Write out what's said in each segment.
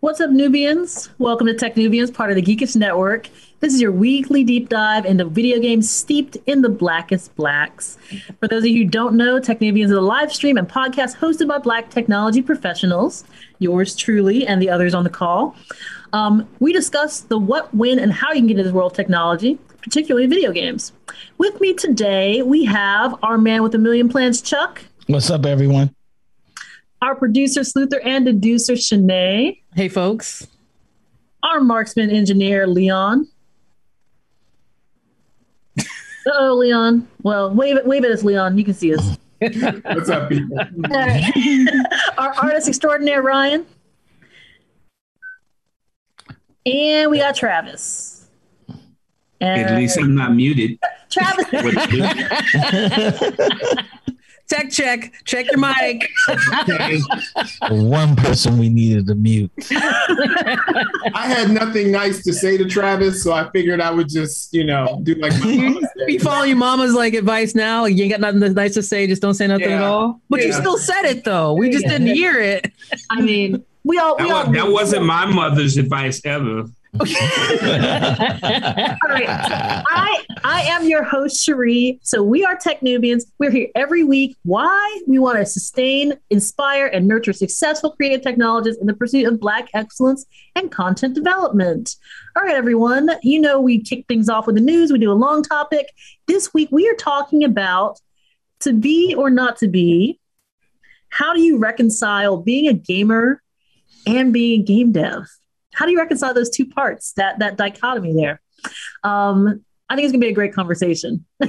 What's up, Nubians? Welcome to Tech Nubians, part of the Geekish Network. This is your weekly deep dive into video games steeped in the blackest blacks. For those of you who don't know, Tech Nubians is a live stream and podcast hosted by black technology professionals, yours truly, and the others on the call. Um, we discuss the what, when, and how you can get into this world of technology, particularly video games. With me today, we have our man with a million plans, Chuck. What's up, everyone? Our producer, Sleuther, and deducer, Shanae. Hey, folks. Our marksman engineer, Leon. oh, Leon. Well, wave it, wave at us, Leon. You can see us. What's up, people? Our artist extraordinaire, Ryan. And we got Travis. And At least I'm not muted. Travis. Tech check. Check your mic. Okay. One person we needed to mute. I had nothing nice to say to Travis, so I figured I would just, you know, do like my mama you follow your mama's like advice now. You ain't got nothing nice to say. Just don't say nothing at all. But you still said it though. We just didn't hear it. I mean, we all. We That, all was, that wasn't my mother's advice ever. All right. I I am your host, Cherie. So we are Tech Nubians. We're here every week. Why? We want to sustain, inspire, and nurture successful creative technologists in the pursuit of Black excellence and content development. All right, everyone. You know we kick things off with the news. We do a long topic. This week we are talking about to be or not to be. How do you reconcile being a gamer and being a game dev? How do you reconcile those two parts? That that dichotomy there. Um, I think it's gonna be a great conversation.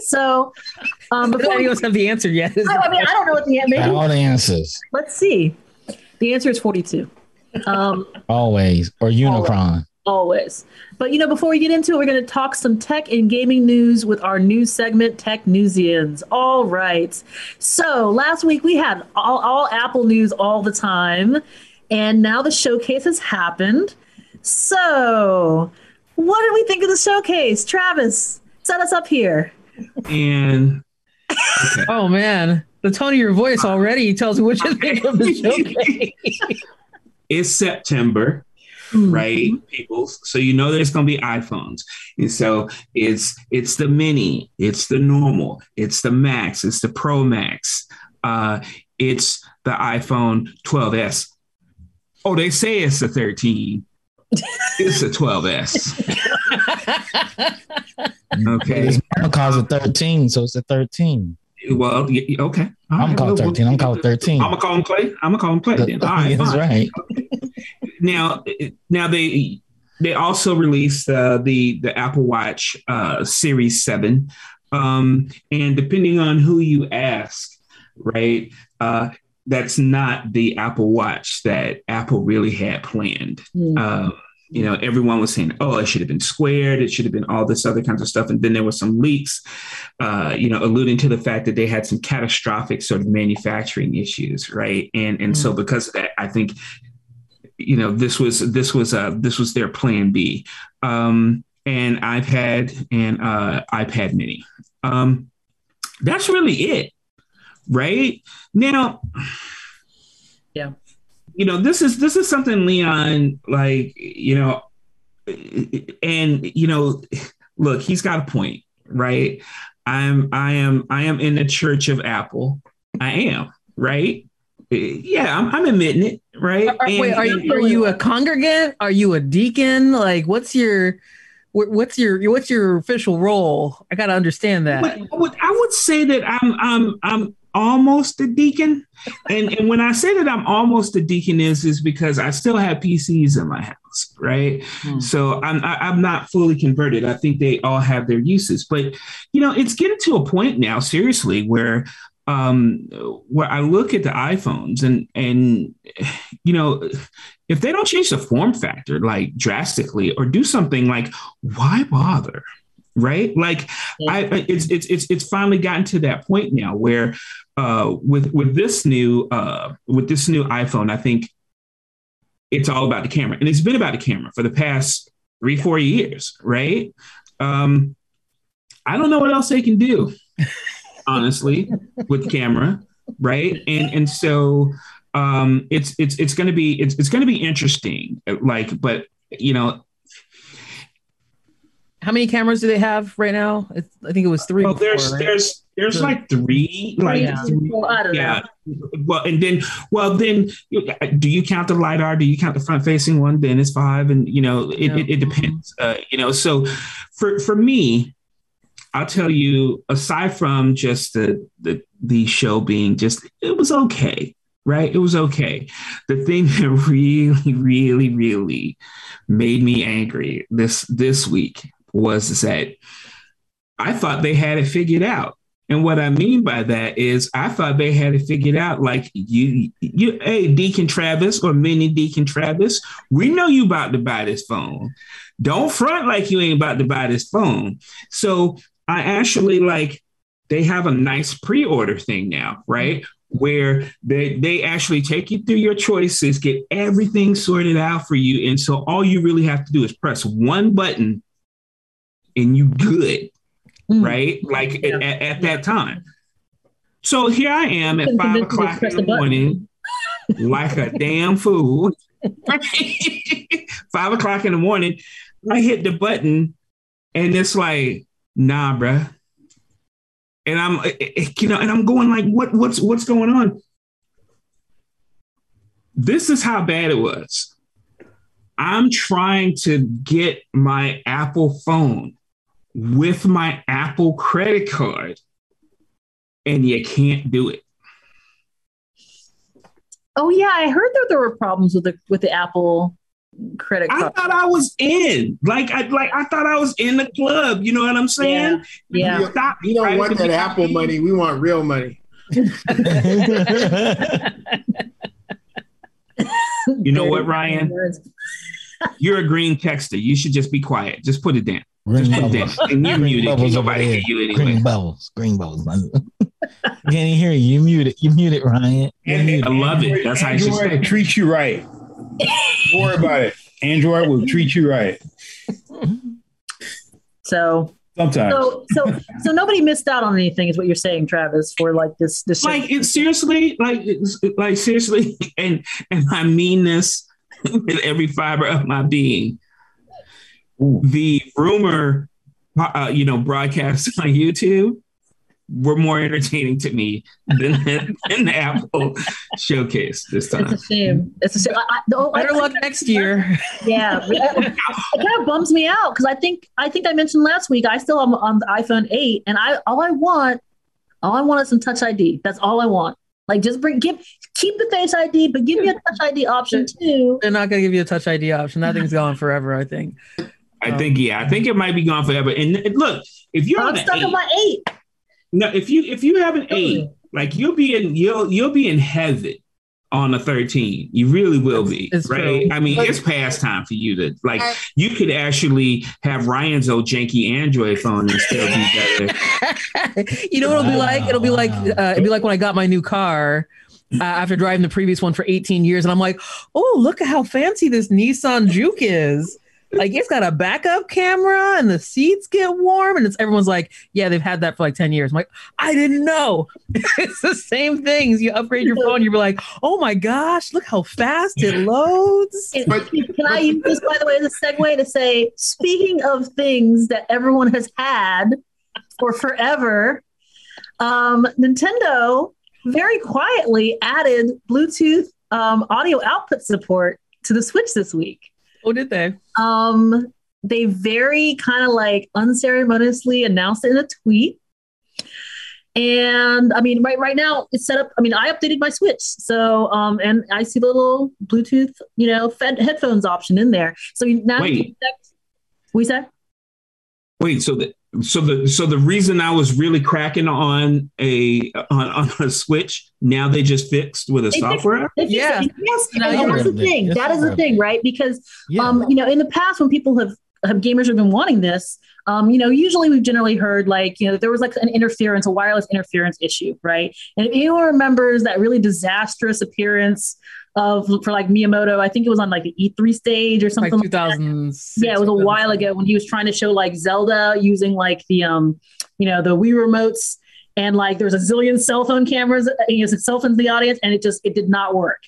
so, um, But before none of us have the answer yet. I, I mean, I don't know what the answer. maybe. All the answers, Let's see. The answer is forty-two. Um, always, or Unicron. always. But you know, before we get into it, we're going to talk some tech and gaming news with our new segment, Tech Newsians. All right. So last week we had all, all Apple news all the time, and now the showcase has happened. So, what did we think of the showcase, Travis? Set us up here. And Oh man. The tone of your voice already tells me what you think of the showcase. it's September, right, people? So you know there's gonna be iPhones. And so it's it's the mini, it's the normal, it's the max, it's the Pro Max, uh, it's the iPhone 12S. Oh, they say it's a 13. It's a 12S. Okay. His mama calls it 13, so it's a 13. Well, okay. All I'm right, called 13. I'm called 13. I'm gonna call him Clay. I'm gonna call him Clay. Then. All right, That's fine. right. Now, now they they also released uh, the the Apple Watch uh, Series Seven, um, and depending on who you ask, right, uh, that's not the Apple Watch that Apple really had planned. Hmm. Um, you know, everyone was saying, "Oh, it should have been squared. It should have been all this other kinds of stuff." And then there were some leaks, uh, you know, alluding to the fact that they had some catastrophic sort of manufacturing issues, right? And and so because of that, I think, you know, this was this was uh this was their plan B, um, and iPad and uh, iPad Mini. Um, that's really it, right? Now, Yeah. you know, this is this is something Leon like, you know, and you know, look, he's got a point, right? I'm I am I am in the church of Apple. I am, right? Yeah, I'm, I'm admitting it, right? Are, And- wait, are you, are you a congregant? Are you a deacon? Like, what's your, what's your, what's your official role? I gotta understand that. I would, I would say that I'm I'm I'm almost a deacon, and and when I say that I'm almost a deacon is is because I still have PCs in my house, right? Hmm. So I'm I, I'm not fully converted. I think they all have their uses, but you know it's getting to a point now, seriously, where um where I look at the iPhones and and you know if they don't change the form factor like drastically or do something like why bother right? Like I it's it's it's it's finally gotten to that point now where uh with with this new uh with this new iPhone I think it's all about the camera. And it's been about the camera for the past 3 4 years right? Um I don't know what else they can do honestly with camera right? And and so um, it's it's it's going to be it's it's going to be interesting. Like, but you know, How many cameras do they have right now? It's, I think it was three. well, there's right? there's there's Good. like three, like Yeah. Well, I don't yeah. know. Well, and then well then, do you count the lidar? Do you count the front facing one? Then it's five, and you know it Yeah. it, it depends. Uh, you know, so for for me, I'll tell you. Aside from just the the the show being just, it was okay. Right, it was okay. The thing that really, really, really made me angry this this week was that I thought they had it figured out. And what I mean by that is I thought they had it figured out. Like you, you, hey, Deacon Travis or Mini Deacon Travis, we know you about to buy this phone. Don't front like you ain't about to buy this phone. So I actually like they have a nice pre-order thing now, right? Where they they actually take you through your choices, get everything sorted out for you. And so all you really have to do is press one button and you good Mm. right? Like Yeah. at, at, at that time. So here I am at five convince me to o'clock in the the morning, like a damn fool. five o'clock in the morning, I hit the button, and it's like, nah, bruh. And I'm, eh, eh, you know, and I'm going like, what, what's, what's going on? This is how bad it was. I'm trying to get my Apple phone with my Apple credit card, and you can't do it. Oh yeah, I heard that there were problems with the with the Apple credit card. I thought I was in, like, I like I thought I was in the club. You know what I'm saying? Yeah. You- Stop We don't want that be- Apple money. We want real money. You know what, Ryan? You're a green texter. You should just be quiet. Just put it down. Green Just bubbles. And you're Green muted. Can't bubbles over nobody hear you anyway. Green bubbles. Green bubbles. man. Can't even hear you. You muted. You muted, Ryan. You And- muted. I love it. That's how you should Android stay. you right. Don't worry about it. Android will treat you right So sometimes. so so so nobody missed out on anything, is what you're saying, Travis, for like this this. like it, seriously like it's, like seriously and and i mean this with every fiber of my being the rumor uh, you know broadcasts on youtube were more entertaining to me than, than the apple showcase this it's time a shame. It's a shame. I, I, the- I- Better luck next year. Yeah, it, it kind of bums me out because I think I think I mentioned last week I still am on the iPhone eight, and I all I want, all I want is some Touch ID. That's all I want. Like just bring give keep the Face ID, but give me a Touch ID option too. They're not gonna give you a Touch ID option. That thing's gone forever. I think. I think yeah i think it might be gone forever and and look if you're I'm stuck eight, on my eight. no if you if you have an eight like you'll be in you'll you'll be in heaven on a 13 you really will be It's right true. i mean But- it's past time for you to like I- you could actually have ryan's old janky android phone and still be better you know what it'll be like? It'll be like uh, it'll be like when I got my new car uh, after driving the previous one for 18 years, and I'm like, oh, look at how fancy this Nissan Juke is. Like it's got a backup camera and the seats get warm, and it's everyone's like, yeah, they've had that for like 10 years. I'm like, I didn't know. it's the same things. You upgrade your phone, you're like, oh my gosh, look how fast it loads. Can, But- can I use this, by the way, as a segue to say, speaking of things that everyone has had for forever, um, Nintendo very quietly added Bluetooth um, audio output support to the Switch this week. Oh, did they? Um, they very kind of like unceremoniously announced it in a tweet. And I mean, right right now it's set up. I mean, I updated my Switch, so um, and I see the little Bluetooth, you know, fed headphones option in there. So now Wait. we said wait so the so the so the reason i was really cracking on a on, on a switch now they just fixed with a They software They fixed Yeah. Yes, Now and that's the thing. Yes, That is the thing, right? Because Yeah. um, you know, in the past when people have, have gamers have been wanting this, um, you know, usually we've generally heard like, you know, there was like an interference, a wireless interference issue, right? And if anyone remembers that really disastrous appearance of for like Miyamoto, I think it was on like the E3 stage or Like something. like that. 2006. Yeah, it was a while ago when he was trying to show like Zelda using like the um, you know, the Wii remotes and like there was a zillion cell phone cameras, uh, you know, cell phones in the audience, and it just it did not work.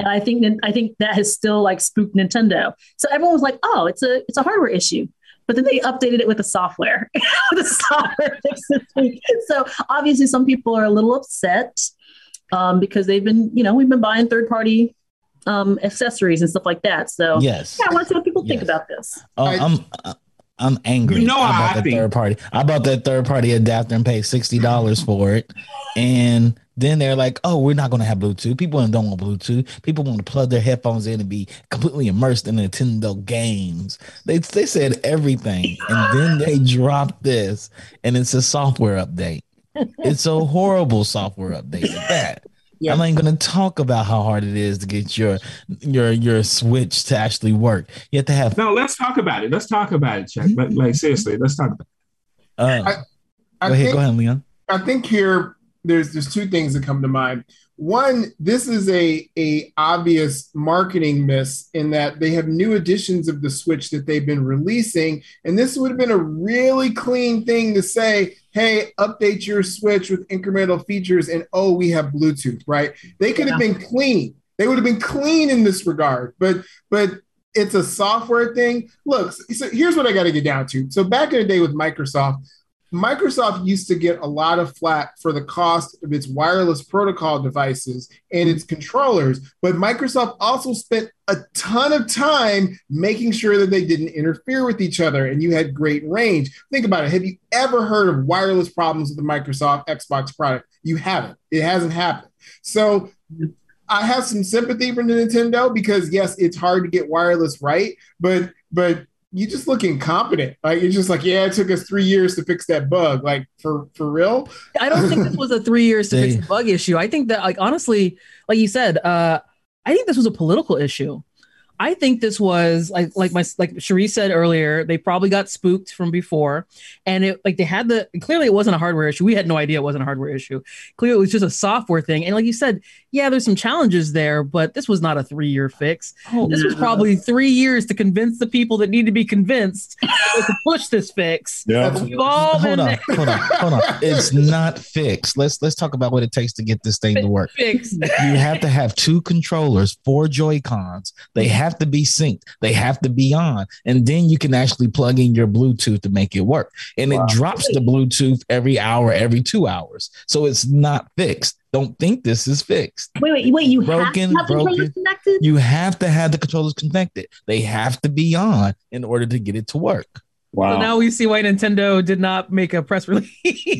And I think I think that has still like spooked Nintendo. So everyone was like, "Oh, it's a it's a hardware issue." But then they updated it with the software, the software. So obviously, some people are a little upset um, because they've been, you know, we've been buying third party um, accessories and stuff like that. So Yes. yeah, I want to see what people think about this. Oh, I- I'm I'm angry. You know I how bought I that think. third party. I bought that third party adapter and paid sixty dollars for it, and then they're like, "Oh, we're not going to have Bluetooth. People don't want Bluetooth. People want to plug their headphones in and be completely immersed in Nintendo games." They they said everything, and then they dropped this, and it's a software update. It's a horrible software update at that. Yeah. I'm not going to talk about how hard it is to get your your your Switch to actually work. You have to have No, let's talk about it. Let's talk about it, Chuck. But like seriously, let's talk about Uh, I go ahead, think, go ahead, Leon. I think here there's there's two things that come to mind. One, this is a a obvious marketing miss in that they have new editions of the Switch that they've been releasing, and this would have been a really clean thing to say, "Hey, update your Switch with incremental features," and oh, we have Bluetooth, right? They could have been clean. They would have been clean in this regard, but but it's a software thing. Look, so here's what I got to get down to. So back in the day with Microsoft, Microsoft used to get a lot of flack for the cost of its wireless protocol devices and its controllers, but Microsoft also spent a ton of time making sure that they didn't interfere with each other and you had great range. Think about it. Have you ever heard of wireless problems with the Microsoft Xbox product? You haven't. It hasn't happened. So I have some sympathy for Nintendo because yes, it's hard to get wireless right, but but you just look incompetent. Like you're just like, yeah, it took us three years to fix that bug. Like for for real. I don't think this was a three years to They- fix the bug issue. I think that, like, honestly, like you said, uh, I think this was a political issue. I think this was like like my like Cherie said earlier. They probably got spooked from before, and it like they had the clearly it wasn't a hardware issue. We had no idea it wasn't a hardware issue. Clearly, it was just a software thing. And like you said, yeah, there's some challenges there, but this was not a three year fix. Oh, this was probably three years to convince the people that need to be convinced to push this fix. Yeah. All hold been on, hold on, hold on. It's not fixed. Let's let's talk about what it takes to get this thing to work. fixed. You have to have two controllers, four Joy Cons. They have to be synced. They have to be on, and then you can actually plug in your Bluetooth to make it work. And Wow. it drops the Bluetooth every hour, every two hours. So it's not fixed. Don't think this is fixed. Wait, wait, wait! You Broken, have to have the controllers broken. connected. You have to have the controllers connected. They have to be on in order to get it to work. Wow. So now we see why Nintendo did not make a press release.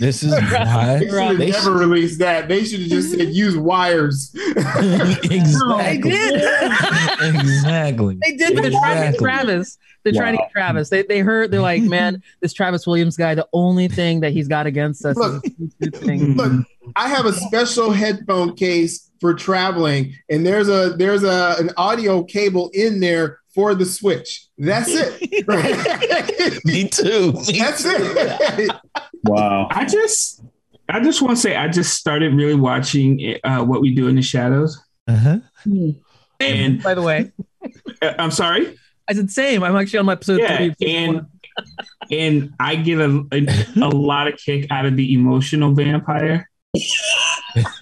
This is why They should have They never released that. They should have just said use wires. exactly. They did. exactly. they did, but they're trying to get Exactly. Travis. They're trying to get Travis. They they heard they're like, man, this Travis Williams guy, the only thing that he's got against us Look. is thing. Look, I have a special headphone case for traveling, and there's a there's a an audio cable in there for the Switch. That's it. Right? Me too. Me That's too. it. wow. I just, I just want to say, I just started really watching uh, what we do in the shadows, Uh-huh. and By the way, uh, I'm sorry, I said same. I'm actually on my episode yeah, three. and and I get a, a a lot of kick out of the emotional vampire.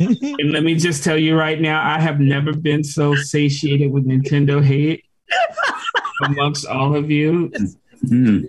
And let me just tell you right now, I have never been so satiated with Nintendo hate amongst all of you. Hmm.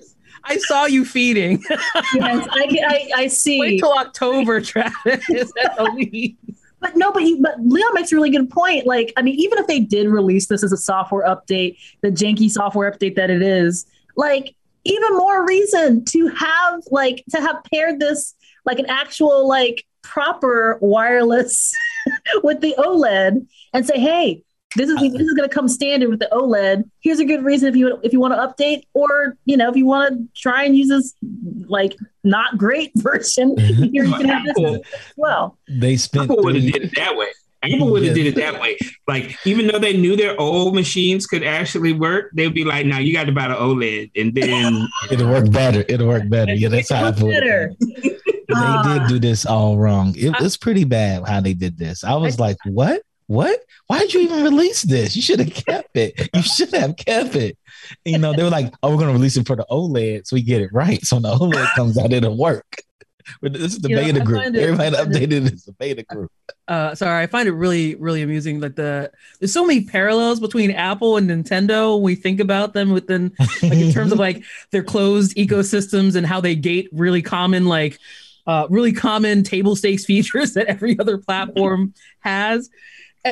I saw you feeding. yes, I, I, I see. Wait till October, Travis. at the least. But no, but you, but Leon makes a really good point. Like, I mean, even if they did release this as a software update, the janky software update that it is, like, even more reason to have like to have paired this like an actual like proper wireless with the OLED and say, hey, this is this is going to come standard with the OLED. Here's a good reason if you if you want to update, or you know if you want to try and use this like not great version, mm-hmm. here you can have this Apple, well. They spent Apple would have three, did it that way. Apple would have did it that way. Like even though they knew their old machines could actually work, they'd be like, "Now you got to buy the OLED," and then it'll work better. It'll work better. Yeah, that's how I Look put better. it. They did do this all wrong. It ah. was pretty bad how they did this. I was like, what? What? Why did you even release this? You should have kept it. You should have kept it. You know, they were like, oh, we're going to release it for the OLED so we get it right. So when the OLED comes out, it'll work. But this is the You know, beta group. it- Everybody it- updated is the beta group. uh sorry i find it really really amusing like the there's so many parallels between apple and nintendo when we think about them within like in terms of like their closed ecosystems and how they gate really common like uh really common table stakes features that every other platform has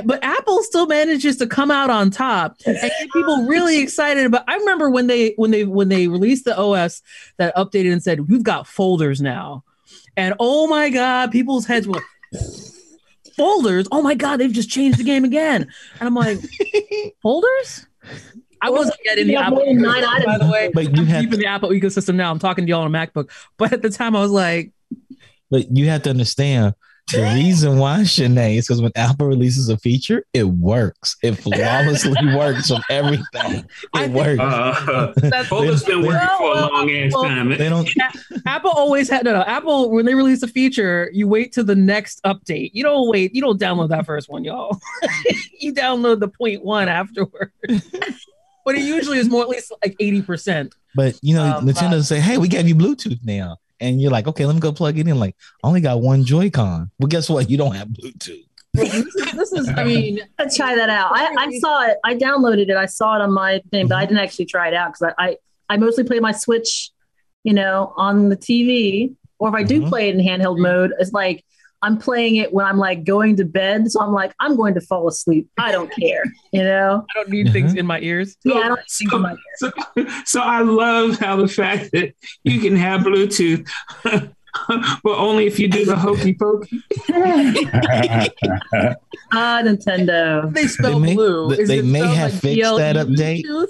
but apple still manages to come out on top and get people really excited about i remember when they when they when they released the os that updated and said we've got folders now and oh my god people's heads were folders. Oh my god, they've just changed the game again. And I'm like, folders? I wasn't yet in the Apple nine ecosystem, by items. the way. But you I'm have deep in the Apple ecosystem now. I'm talking to y'all on a MacBook. But at the time I was like, But you have to understand the reason why Shanae is because when Apple releases a feature, it works. It flawlessly works on everything. It think- works. Uh, that's Folders been working for a long ass well, time. they don't. Apple always had no, no. Apple when they release a feature, you wait to the next update. You don't wait. You don't download that first one, y'all. you download the point one afterward. but it usually is more at least like eighty percent. But you know, Um, Nintendo uh, say, "Hey, we gave you Bluetooth now," and you're like, "Okay, let me go plug it in." Like, I only got one Joy-Con. Well, guess what? You don't have Bluetooth. This is, this is, I mean, Let's try that out. I, I saw it. I downloaded it. I saw it on my thing, but I didn't actually try it out because I, I I mostly play my Switch, you know, on the TV. Or if I do Mhm. play it in handheld mode, it's like I'm playing it when I'm like going to bed. So I'm like, I'm going to fall asleep. I don't care, you know. I don't need things in my ears. Yeah, I don't think So, in my so, so I love how the fact that you can have Bluetooth, but only if you do the hokey pokey. Ah, Nintendo. They spell They may- blue. they- Is they it may spelled have fixed that update. Bluetooth?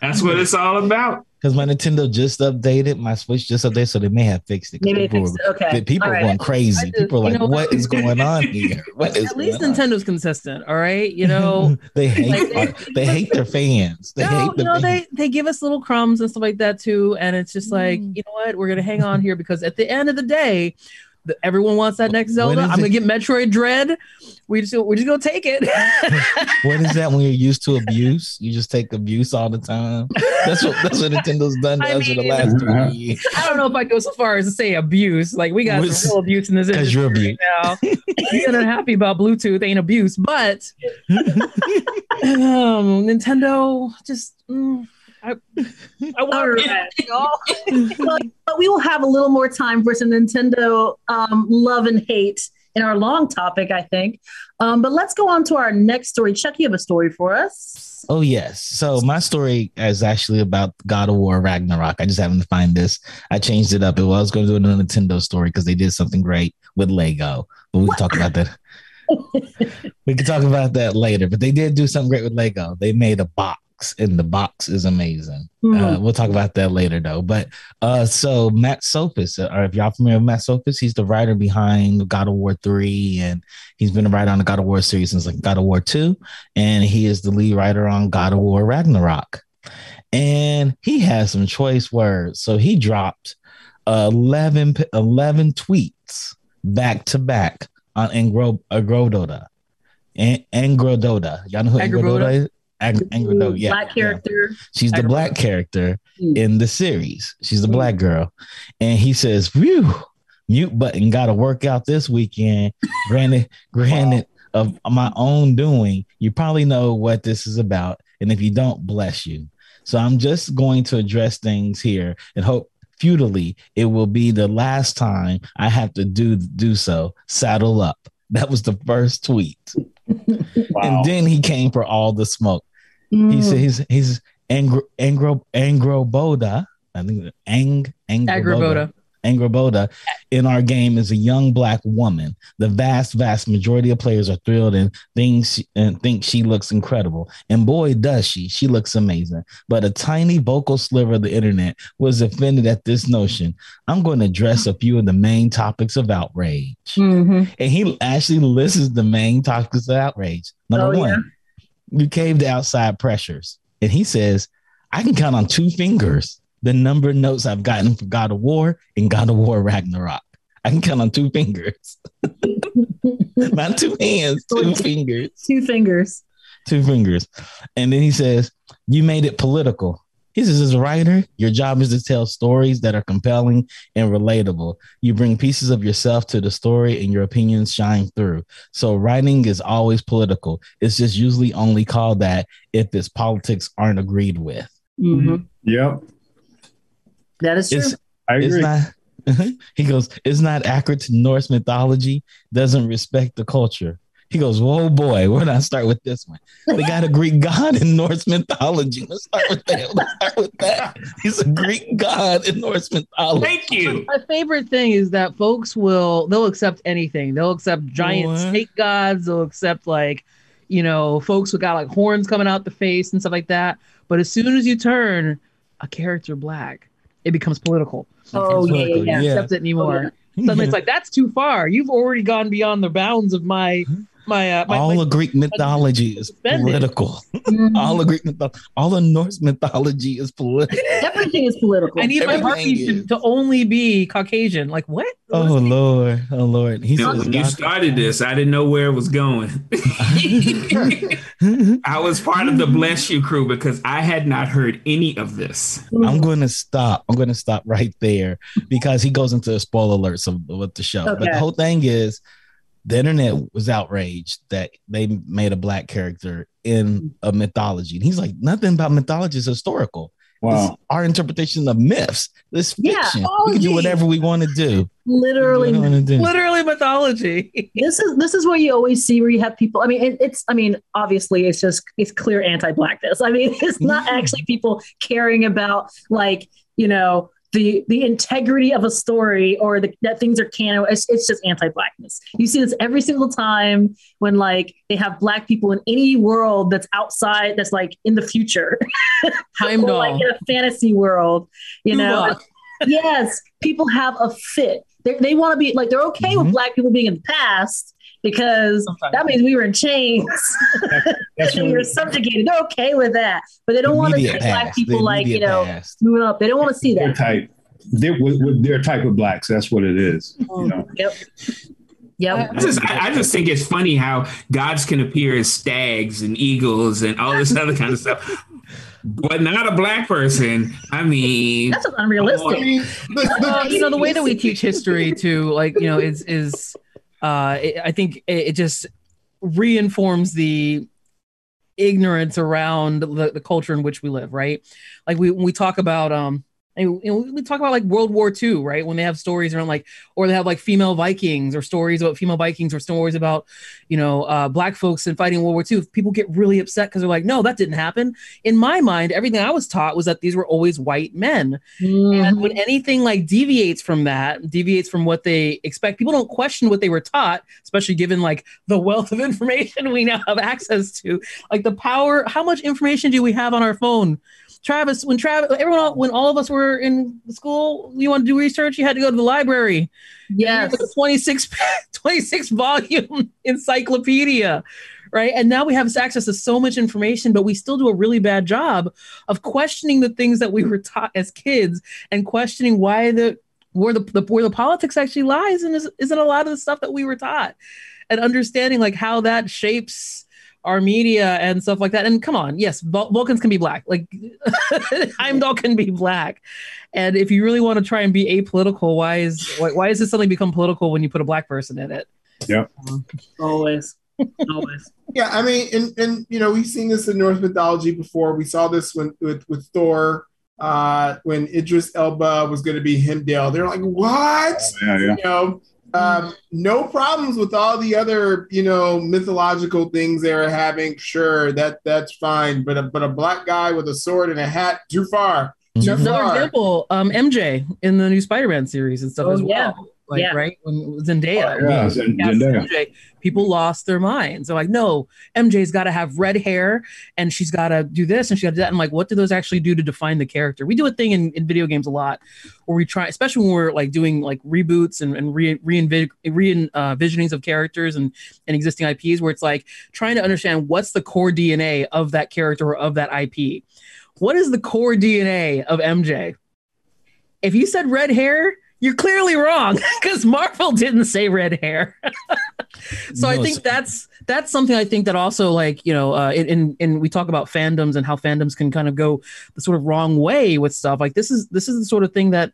That's what it's all about. Because my Nintendo just updated, my Switch just updated, so they may have fixed it. 'cause Maybe people fixed were- it. Okay. the people All are right. going crazy. Just- people are like, know "What what? is going on here? What is At least going on?" Nintendo's consistent, all right? You know, they hate like, our- they hate their fans. They no, hate you know, fans. they they give us little crumbs and stuff like that too, and it's just like, Mm. you know what, we're gonna hang on here because at the end of the day, the, everyone wants that next Zelda. I'm gonna it? get Metroid Dread. We just we're just gonna take it. what is that when you're used to abuse? You just take abuse all the time. That's what that's what Nintendo's done to I us for the mean- last twenty years. I don't know if I go so far as to say abuse. Like we got What's- some real abuse in this 'cause industry you're right now. Being unhappy about Bluetooth ain't abuse, but um, Nintendo just. mm, I, I want right. y'all. but, but we will have a little more time for some Nintendo um, love and hate in our long topic, I think. Um, but let's go on to our next story. Chuck, you have a story for us. Oh yes. So my story is actually about God of War Ragnarok. I just happened to find this. I changed it up. It was going to do a Nintendo story because they did something great with Lego. But we can talk about that. we can talk about that later. But they did do something great with Lego. They made a box, and the box is amazing. Hmm. Uh, we'll talk about that later, though. But uh, so Matt Sophos, uh, or if y'all familiar with Matt Sophos, he's the writer behind God of War three, and he's been a writer on the God of War series since like God of War two, and he is the lead writer on God of War Ragnarok. And he has some choice words, so he dropped 11, 11 tweets back to back on Engro Agrodota. An- Angrodota. Y'all know who? Angrodota is? Ag- Angrodota, yeah. Black yeah. character. She's the black character Mm. in the series. She's the Mm. black girl. And he says, Phew, mute button got to work out this weekend. Granted, granted, of my own doing, you probably know what this is about. And if you don't, bless you. So I'm just going to address things here and hope futilely it will be the last time I have to do do so. Saddle up. That was the first tweet. And then he came for all the smoke. He Mm. said he's he's Angro Angro Angroboda. I think Ang Angroboda. Agrabota. Angrboda in our game is a young black woman. The vast, vast majority of players are thrilled and things and think she looks incredible. And boy, does she! She looks amazing. But a tiny vocal sliver of the internet was offended at this notion. I'm going to address a few of the main topics of outrage. Mhm. And he actually lists the main topics of outrage. Number Oh, one, yeah. you caved to outside pressures. And he says, I can count on two fingers the number of notes I've gotten from God of War and God of War Ragnarok. I can count on two fingers. Not two hands, two fingers. Two fingers. Two fingers. And then he says, You made it political. He says, as a writer, your job is to tell stories that are compelling and relatable. You bring pieces of yourself to the story and your opinions shine through. So writing is always political. It's just usually only called that if its politics aren't agreed with. Mhm. Yep. That is true. It's I it's agree. not uh-huh. he goes, it's not accurate to Norse mythology, doesn't respect the culture. He goes, Whoa boy, where did I start with this one? They got a Greek god in Norse mythology. Let's start with that. Let's start with that. He's a Greek god in Norse mythology. Thank you. My favorite thing is that folks will they'll accept anything. They'll accept giant What? snake gods. They'll accept like you know folks who got like horns coming out the face and stuff like that. But as soon as you turn a character black, it becomes political. Oh, yeah, yeah, Political, yeah. Accept it anymore. Oh, Suddenly it's like that's too far. You've already gone beyond the bounds of my my uh, my, all my of Greek mythology is Offended. political. Mhm. All of Greek mythology, all of Norse mythology is political. Everything is political. I need my Everything heartbeat to, to only be Caucasian. Like what? Oh Lord, oh Lord. He You when you started this, I didn't know where it was going. I was part of the Bless You crew because I had not heard any of this. I'm going to stop. I'm going to stop right there because he goes into a spoiler alerts of what the show. But the whole thing is the internet was outraged that they made a black character in a mythology. And he's like, nothing about mythology is historical. It's Wow. our interpretation of myths. This Yeah. fiction. Oh, we can do whatever we want to do. Literally, Do whatever we wanna do. Literally mythology. this is this is what you always see where you have people. I mean, it, it's I mean, obviously, it's just it's clear anti-blackness. I mean, it's not actually people caring about like you know the the integrity of a story or the, that things are canon. It's, it's just anti-blackness. You see this every single time when like they have black people in any world that's outside that's like in the future or like in a fantasy world. You know, yes, people have a fit. They're, they want to be like they're okay Mhm. with black people being in the past because Sometimes. that means we were in chains That's and we were subjugated. They're okay with that, but they don't want to see Immediate black people like you know past. moving up. They don't want to see their that. type. They're with, with their type of blacks. That's what it is. You mm. know. Yep. Yep. I just, I, I just think it's funny how gods can appear as stags and eagles and all this other kind of stuff, but not a black person. I mean, That's just I unrealistic. mean, the, the, Well, you know the way that we teach history too like you know is is uh it, i think it, it just reinforms the ignorance around the, the culture in which we live right? Like we when we talk about um and, know, we talk about like World War II, right? When they have stories around like, or they have like female Vikings or stories about female Vikings or stories about, you know, uh, black folks and fighting World War II. People get really upset because they're like, no, that didn't happen. In my mind, everything I was taught was that these were always white men. And Mhm. when anything like deviates from that, deviates from what they expect, people don't question what they were taught, especially given like the wealth of information we now have access to. Like the power, how much information do we have on our phone? Travis, when Travis, everyone, when all of us were in school, you want to do research, you had to go to the library. Yes. Like a 26, 26 volume encyclopedia, right? And now we have access to so much information, but we still do a really bad job of questioning the things that we were taught as kids and questioning why the where the, the where the politics actually lies and is, isn't a lot of the stuff that we were taught and understanding like how that shapes our media and stuff like that. And come on, yes, Vul- Vulcans can be black. Like Heimdall can be black. And if you really want to try and be apolitical, why is why, why is this suddenly become political when you put a black person in it? Yeah, always. Always. Yeah, I mean, and and you know, we've seen this in Norse mythology before. We saw this when with with Thor, uh, when Idris Elba was going to be Heimdall. They're like, what? Yeah, yeah. You know, um, no problems with all the other you know mythological things they were having. Sure, that that's fine. But a, but a black guy with a sword and a hat, too far. Too. Another far. example, um, MJ in the new Spider-Man series and stuff Oh, as well. yeah. Like Yeah. right when Zendaya, Yeah, Zen- Yes, Zendaya. MJ, people lost their minds. They're like, no, MJ's got to have red hair and she's got to do this and she got to do that. And like, what do those actually do to define the character? We do a thing in, in video games a lot where we try, especially when we're like doing like reboots and, and re, re, re uh, of characters and, and existing IPs, where it's like trying to understand what's the core DNA of that character or of that IP. What is the core DNA of MJ? If you said red hair, you're clearly wrong because Marvel didn't say red hair. so I think that's that's something I think that also like you know uh, in, in in we talk about fandoms and how fandoms can kind of go the sort of wrong way with stuff like this is this is the sort of thing that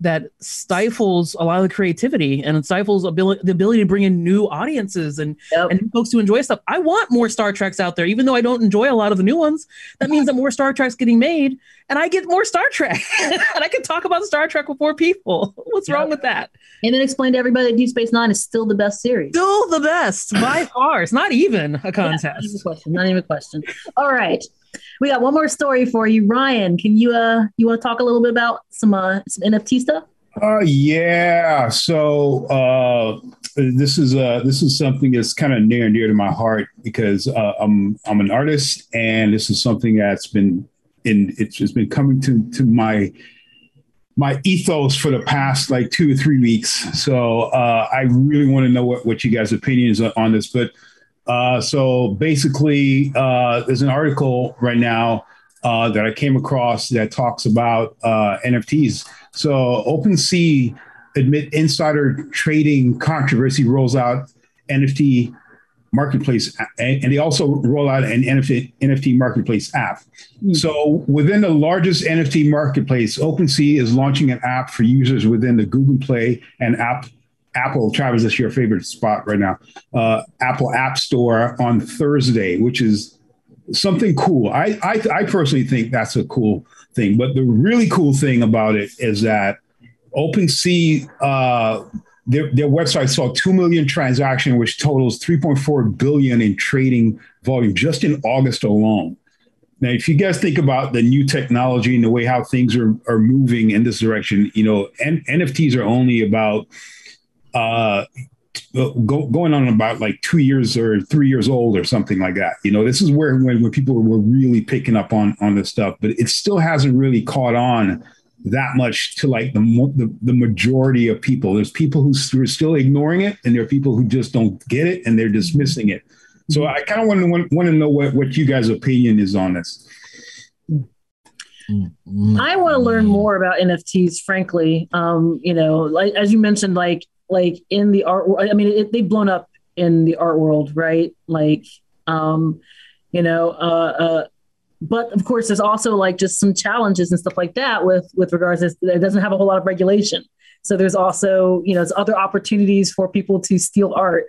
that stifles a lot of the creativity and it stifles ability, the ability to bring in new audiences and Yep. and folks who enjoy stuff. I want more Star Treks out there, even though I don't enjoy a lot of the new ones. That means that more Star Treks getting made, and I get more Star Trek, and I can talk about Star Trek with more people. What's wrong with that? And then explain to everybody that Deep Space Nine is still the best series. Still the best by far. It's not even a Not contest. even a question. Not even a question. All right. We got one more story for you. Ryan, can you uh you want to talk a little bit about some uh some NFT stuff? Uh, yeah. So uh, this is uh, this is something that's kind of near and dear to my heart because uh, I'm I'm an artist, and this is something that's been in it's just been coming to to my my ethos for the past like two or three weeks. So uh, I really want to know what what you guys' opinions on this. But uh, so basically, uh, there's an article right now uh, that I came across that talks about uh, NFTs. So OpenSea admit insider trading controversy rolls out NFT marketplace, and they also roll out an NFT, NFT marketplace app. So within the largest NFT marketplace, OpenSea is launching an app for users within the Google Play and App. Apple, Travis, that's your favorite spot right now. Uh, Apple App Store on Thursday, which is something cool. I, I I personally think that's a cool thing. But the really cool thing about it is that OpenSea, uh, their, their website saw 2 million transactions, which totals 3.4 billion in trading volume just in August alone. Now, if you guys think about the new technology and the way how things are, are moving in this direction, you know, N- NFTs are only about uh, go, going on about like two years or three years old or something like that. You know, this is where when, when people were really picking up on on this stuff, but it still hasn't really caught on that much to like the the, the majority of people. There's people who, who are still ignoring it, and there are people who just don't get it and they're dismissing it. So I kind of want to want, want to know what what you guys' opinion is on this. I want to learn more about NFTs, frankly. Um, you know, like as you mentioned, like like in the art, world. I mean, it, they've blown up in the art world, right? Like, um, you know, uh, uh, but of course, there's also like just some challenges and stuff like that with with regards to it doesn't have a whole lot of regulation. So there's also you know there's other opportunities for people to steal art,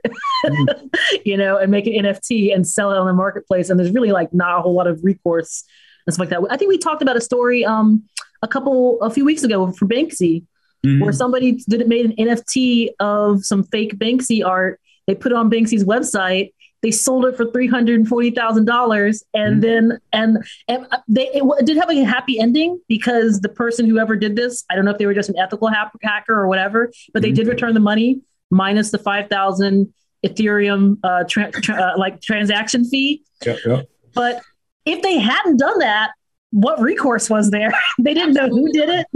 you know, and make an NFT and sell it on the marketplace. And there's really like not a whole lot of recourse and stuff like that. I think we talked about a story um a couple a few weeks ago for Banksy Mhm. where somebody did it made an NFT of some fake Banksy art. They put it on Banksy's website. They sold it for three hundred and forty thousand dollars, and Mhm. then and, and they it, it did have a happy ending because the person whoever did this, I don't know if they were just an ethical hack- hacker or whatever, but they Mhm. did return the money minus the five thousand Ethereum uh, tra- tra- uh, like transaction fee. Yeah, yeah. But if they hadn't done that, what recourse was there? they didn't know who did it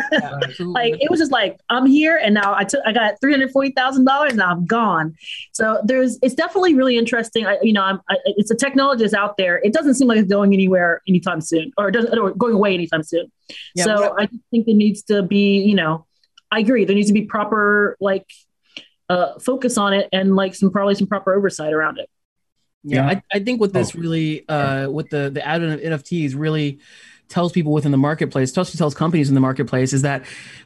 like it was just like I'm here and now I took I got three hundred forty thousand dollars and I'm gone. So there's it's definitely really interesting. I, you know, I'm I, it's a technology is out there. It doesn't seem like it's going anywhere anytime soon, or it doesn't or going away anytime soon. Yeah, so I think there needs to be you know, I agree there needs to be proper like uh focus on it and like some probably some proper oversight around it. Yeah, Yeah. I, I think what this Oh. really, uh, with the the advent of NFTs, really tells people within the marketplace, especially tells companies in the marketplace, is that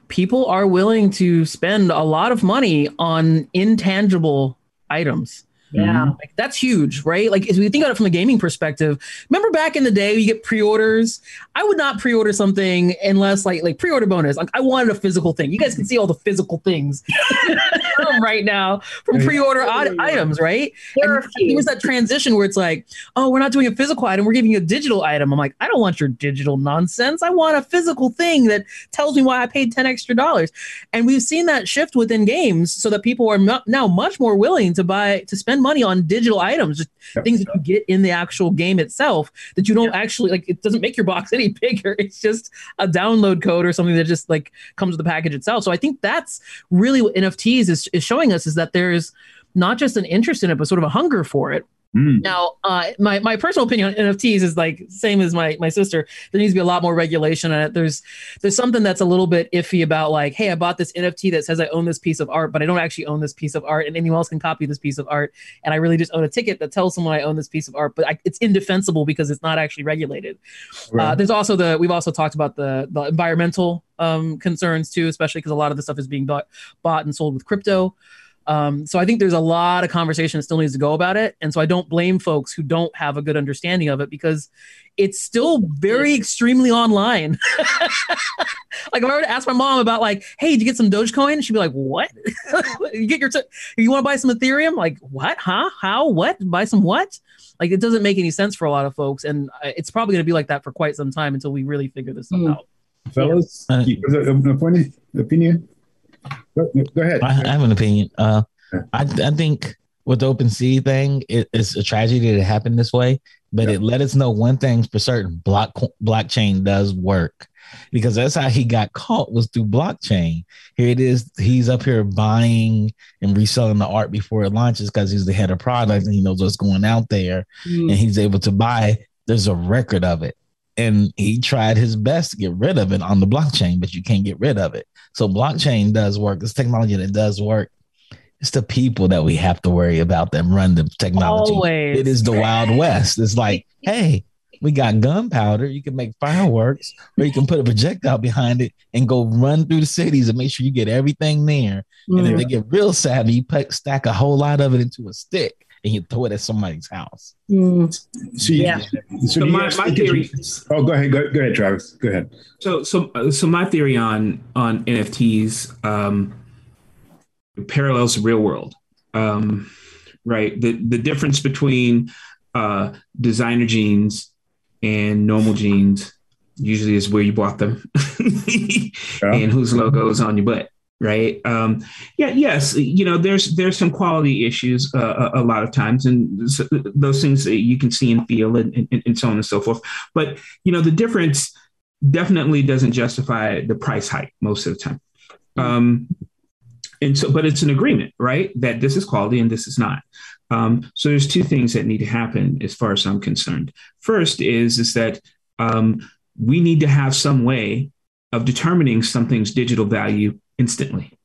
people are willing to spend a lot of money on intangible items. Yeah. Mm-hmm. Like that's huge, right? Like as we think about it from a gaming perspective, remember back in the day you get pre-orders? I would not pre-order something unless like like pre-order bonus. Like I wanted a physical thing. You guys can see all the physical things right now from pre-order items, right? There And there was that transition where it's like, oh, we're not doing a physical item, we're giving you a digital item. I'm like, I don't want your digital nonsense. I want a physical thing that tells me why I paid 10 extra dollars. And we've seen that shift within games so that people are mu- now much more willing to buy, to spend money on digital items, Yep. things that you get in the actual game itself that you don't actually like. It doesn't make your box any bigger. It's just a download code or something that just like comes with the package itself. So I think that's really what NFTs is, is showing us is that there's not just an interest in it, but sort of a hunger for it. Mm. Now, uh, my my personal opinion on NFTs is like same as my my sister. There needs to be a lot more regulation on it. There's there's something that's a little bit iffy about like, hey, I bought this NFT that says I own this piece of art, but I don't actually own this piece of art, and anyone else can copy this piece of art. And I really just own a ticket that tells someone I own this piece of art, but I, it's indefensible because it's not actually regulated. Uh, there's also the we've also talked about the the environmental um, concerns too, especially because a lot of the stuff is being bought bought and sold with crypto. Um, so I think there's a lot of conversation that still needs to go about it, and so I don't blame folks who don't have a good understanding of it because it's still very extremely online. like if I were to ask my mom about like, hey, did you get some Dogecoin? She'd be like, what? you get your t- you want to buy some Ethereum? Like what? Huh? How? What? Buy some what? Like it doesn't make any sense for a lot of folks, and uh, it's probably going to be like that for quite some time until we really figure this stuff Mm. out. Fellas, Uh, you have an opinion? opinion? Go, go ahead. I, I have an opinion. Uh, I I think with the OpenSea thing, it, it's a tragedy that it happened this way, but Yeah. it let us know one thing for certain: block blockchain does work, because that's how he got caught was through blockchain. Here it is. He's up here buying and reselling the art before it launches because he's the head of product and he knows what's going out there, Mm. and he's able to buy. There's a record of it. And he tried his best to get rid of it on the blockchain, but you can't get rid of it. So blockchain does work. It's technology that does work. It's the people that we have to worry about that run the technology. Always. It is the Wild West. It's like, hey, we got gunpowder. You can make fireworks, or you can put a projectile behind it and go run through the cities and make sure you get everything there. And Mm. if they get real savvy, you put, stack a whole lot of it into a stick and you throw it at somebody's house. Mm. So, you- Yeah. so So do you my, my theory. it's- Oh, go ahead. Go, go ahead, Travis. Go ahead. So so so my theory on on NFTs um, parallels the real world. Um, right. The the difference between uh, designer jeans and normal jeans usually is where you bought them and whose logo is on your butt. Right. Um, yeah. Yes. You know, there's there's some quality issues uh, a, a lot of times, and those things that you can see and feel, and, and, and so on and so forth. But you know, the difference definitely doesn't justify the price hike most of the time. Um, and so, but it's an agreement, right? That this is quality and this is not. Um, so there's two things that need to happen as far as I'm concerned. First is is that um, we need to have some way of determining something's digital value instantly,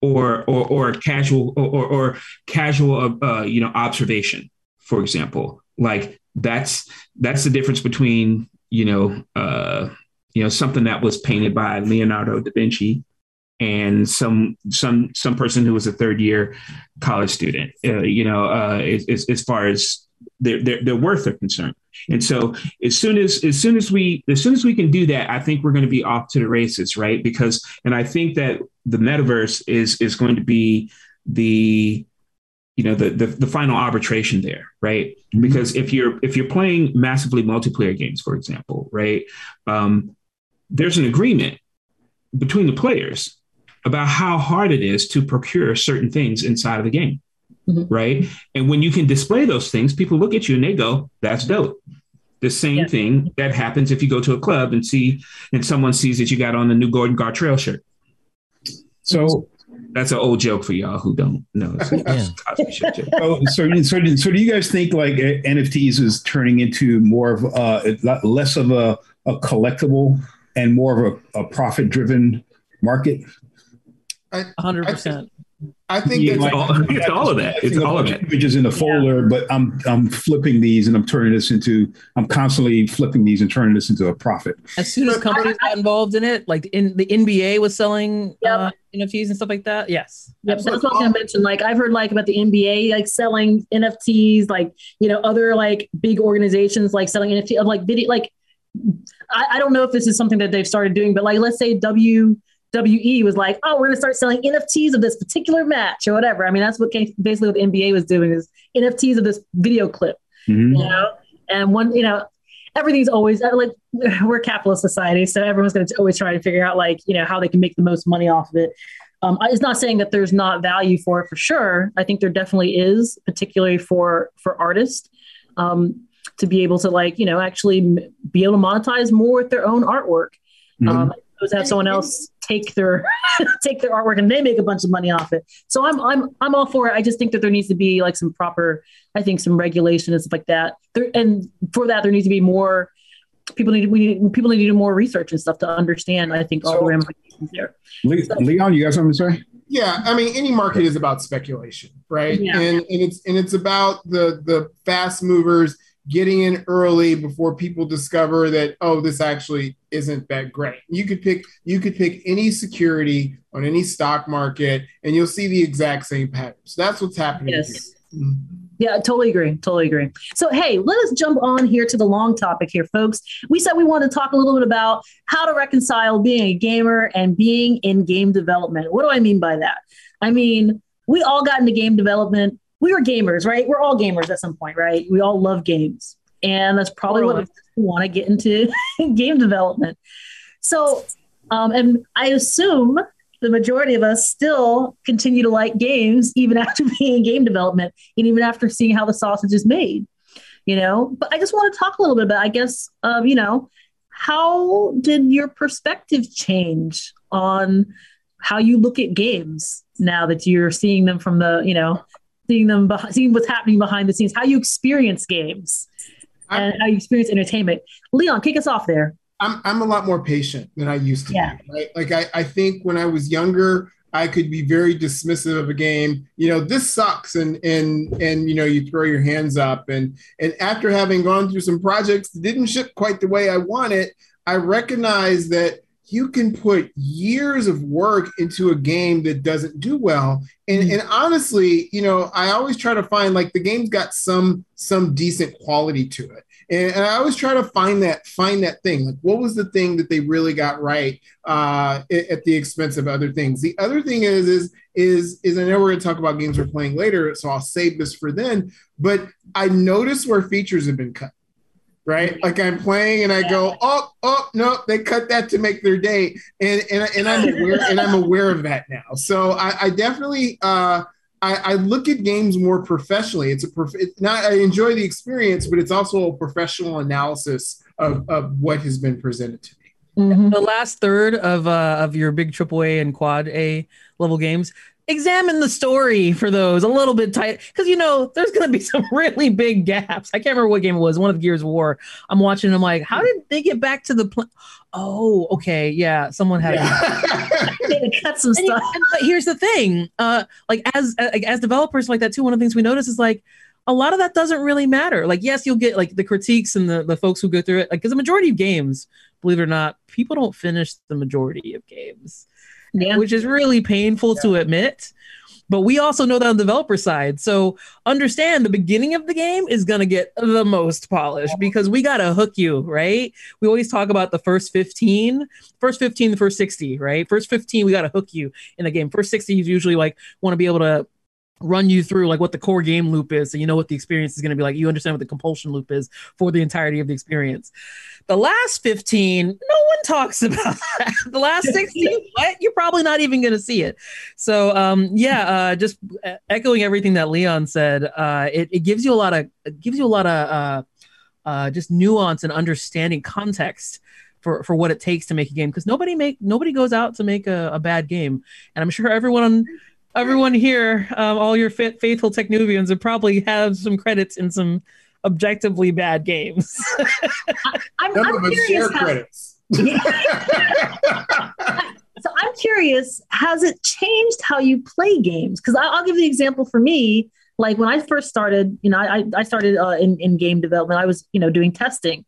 or or or casual or or, or casual uh, you know observation, for example. Like that's that's the difference between you know uh, you know something that was painted by Leonardo da Vinci and some some some person who was a third year college student uh, you know uh, as, as far as their, their their worth are concerned and so as soon as as soon as we as soon as we can do that i think we're going to be off to the races right? Because and i think that the metaverse is is going to be the you know the the, the final arbitration there right? Because if you're if you're playing massively multiplayer games for example right um, there's an agreement between the players about how hard it is to procure certain things inside of the game Mhm. right and when you can display those things people look at you and they go that's dope the same Yeah. thing that happens if you go to a club and see and someone sees that you got on the new Gordon Gartrell shirt So, that's an old joke for y'all who don't know It's a Yeah. Cosby oh, so, so, so, do you guys think like uh, NFTs is turning into more of uh, it- less of a, a collectible and more of a, a profit driven market? hundred percent. I think Yeah, that's it's all, it's all of that. It's It's all of that. Images in a folder, but I'm I'm flipping these and I'm turning this into I'm constantly flipping these and turning this into a profit. As soon as companies got involved in it, like in the NBA was selling Yep. uh, NFTs and stuff like that. Yes. Yep, that's what I was gonna mention. Like I've heard like about the NBA like selling NFTs, like you know other like big organizations like selling NFT of like video. Like I, I don't know if this is something that they've started doing, but like let's say WWE was like, oh, we're gonna start selling NFTs of this particular match or whatever. I mean, that's what came, basically what the NBA was doing is NFTs of this video clip. Mhm. You know, and one you know everything's always uh, like we're a capitalist society, so everyone's going to always try to figure out like you know how they can make the most money off of it. Um, it's not saying that there's not value for it for sure. I think there definitely is, particularly for for artists, um, to be able to like you know actually be able to monetize more with their own artwork. Mhm. Um, Those have someone else take their take their artwork and they make a bunch of money off it. So I'm I'm I'm all for it. I just think that there needs to be like some proper, I think some regulation and stuff like that. There and for that there needs to be more people need we need people need to do more research and stuff to understand. I think all So- the ramifications there. Le- Leon, you got something to say? Yeah, I mean, any market is about speculation, right? Yeah. And and it's and it's about the the fast movers getting in early before people discover that oh, this actually isn't that great. You could pick you could pick any security on any stock market, and you'll see the exact same patterns. That's what's happening. Yes. here. Mhm. Yeah, totally agree. Totally agree. So, hey, let us jump on here to the long topic here, folks. We said we wanted to talk a little bit about how to reconcile being a gamer and being in game development. What do I mean by that? I mean, we all got into game development. We were gamers, right? We're all gamers at some point, right? We all love games. And that's probably what we want to get into game development. So, um, and I assume the majority of us still continue to like games even after being in game development and even after seeing how the sausage is made you know but i just want to talk a little bit about i guess of you know how did your perspective change on how you look at games now that you're seeing them from the you know seeing them seeing what's happening behind the scenes how you experience games and how you experience entertainment leon kick us off there I'm I'm a lot more patient than I used to Yeah. be. Right? Like I, I think when I was younger, I could be very dismissive of a game. You know, this sucks, and and and you know, you throw your hands up. And and after having gone through some projects that didn't ship quite the way I wanted, I recognize that you can put years of work into a game that doesn't do well. And and honestly, you know, I always try to find like the game's got some some decent quality to it. And, and I always try to find that find that thing. Like, what was the thing that they really got right uh, at, at the expense of other things? The other thing is is is is I know we're going to talk about games we're playing later, so I'll save this for then. But I notice where features have been cut. Right, like I'm playing and I go, oh, oh, no, they cut that to make their day, and and, and I'm aware and I'm aware of that now. So I, I definitely uh, I, I look at games more professionally. It's a prof- it's not I enjoy the experience, but it's also a professional analysis of, of what has been presented to me. the last third of uh, of your big AAA and quad A level games, examine the story for those a little bit tight because you know there's going to be some really big gaps. I can't remember what game it was. One of Gears of War. I'm watching. I'm like, how did they get back to the? Pl- oh, okay, yeah, someone had. Yeah. they cut some stuff and- but here's the thing, uh, like as as developers like that too. One of the things we notice is like a lot of that doesn't really matter. Like yes, you'll get like the critiques and the the folks who go through it. Like because the majority of games, believe it or not, people don't finish the majority of games, yeah which is really painful to admit. But we also know that on the developer side. So understand the beginning of the game is going to get the most polished because we got to hook you, right? We always talk about the first 15, first 15, the first 60, right? First 15, we got to hook you in the game. First 60 is usually like want to be able to run you through like what the core game loop is so you know what the experience is going to be like you understand what the compulsion loop is for the entirety of the experience. The last 15 no one talks about that. The last 60 what? You're probably not even going to see it. So um yeah uh just uh, echoing everything that leon said uh it, it gives you a lot of it gives you a lot of uh uh just nuance and understanding context for, for what it takes to make a game because nobody make nobody goes out to make a, a bad game. And i'm sure everyone everyone here um, all your fa- faithful techn00bians would probably have some credits in some objectively bad games I'm, I'm of us share curious how, credits. so I'm curious, has it changed how you play games? Because I'll give the example for me. Like when I first started, you know, I, I started uh, in, in game development. I was, you know, doing testing.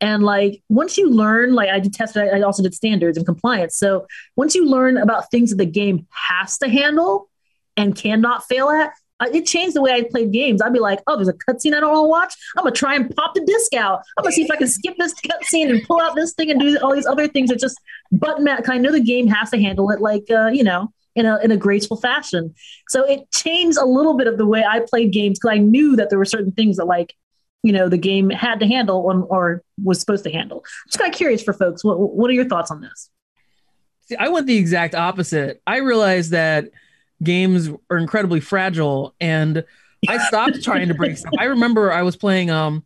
And like once you learn, like I did test, I also did standards and compliance. So once you learn about things that the game has to handle and cannot fail at, uh, it changed the way I played games. I'd be like, oh, there's a cutscene I don't want to watch. I'm gonna try and pop the disc out. I'm gonna see if I can skip this cutscene and pull out this thing and do all these other things that just button. Cause I know the game has to handle it like uh, you know in a in a graceful fashion. So it changed a little bit of the way I played games because I knew that there were certain things that like you know the game had to handle or, or was supposed to handle. I'm just kind of curious for folks. What what are your thoughts on this? See, I went the exact opposite. I realized that games are incredibly fragile and I stopped trying to break stuff. I remember I was playing um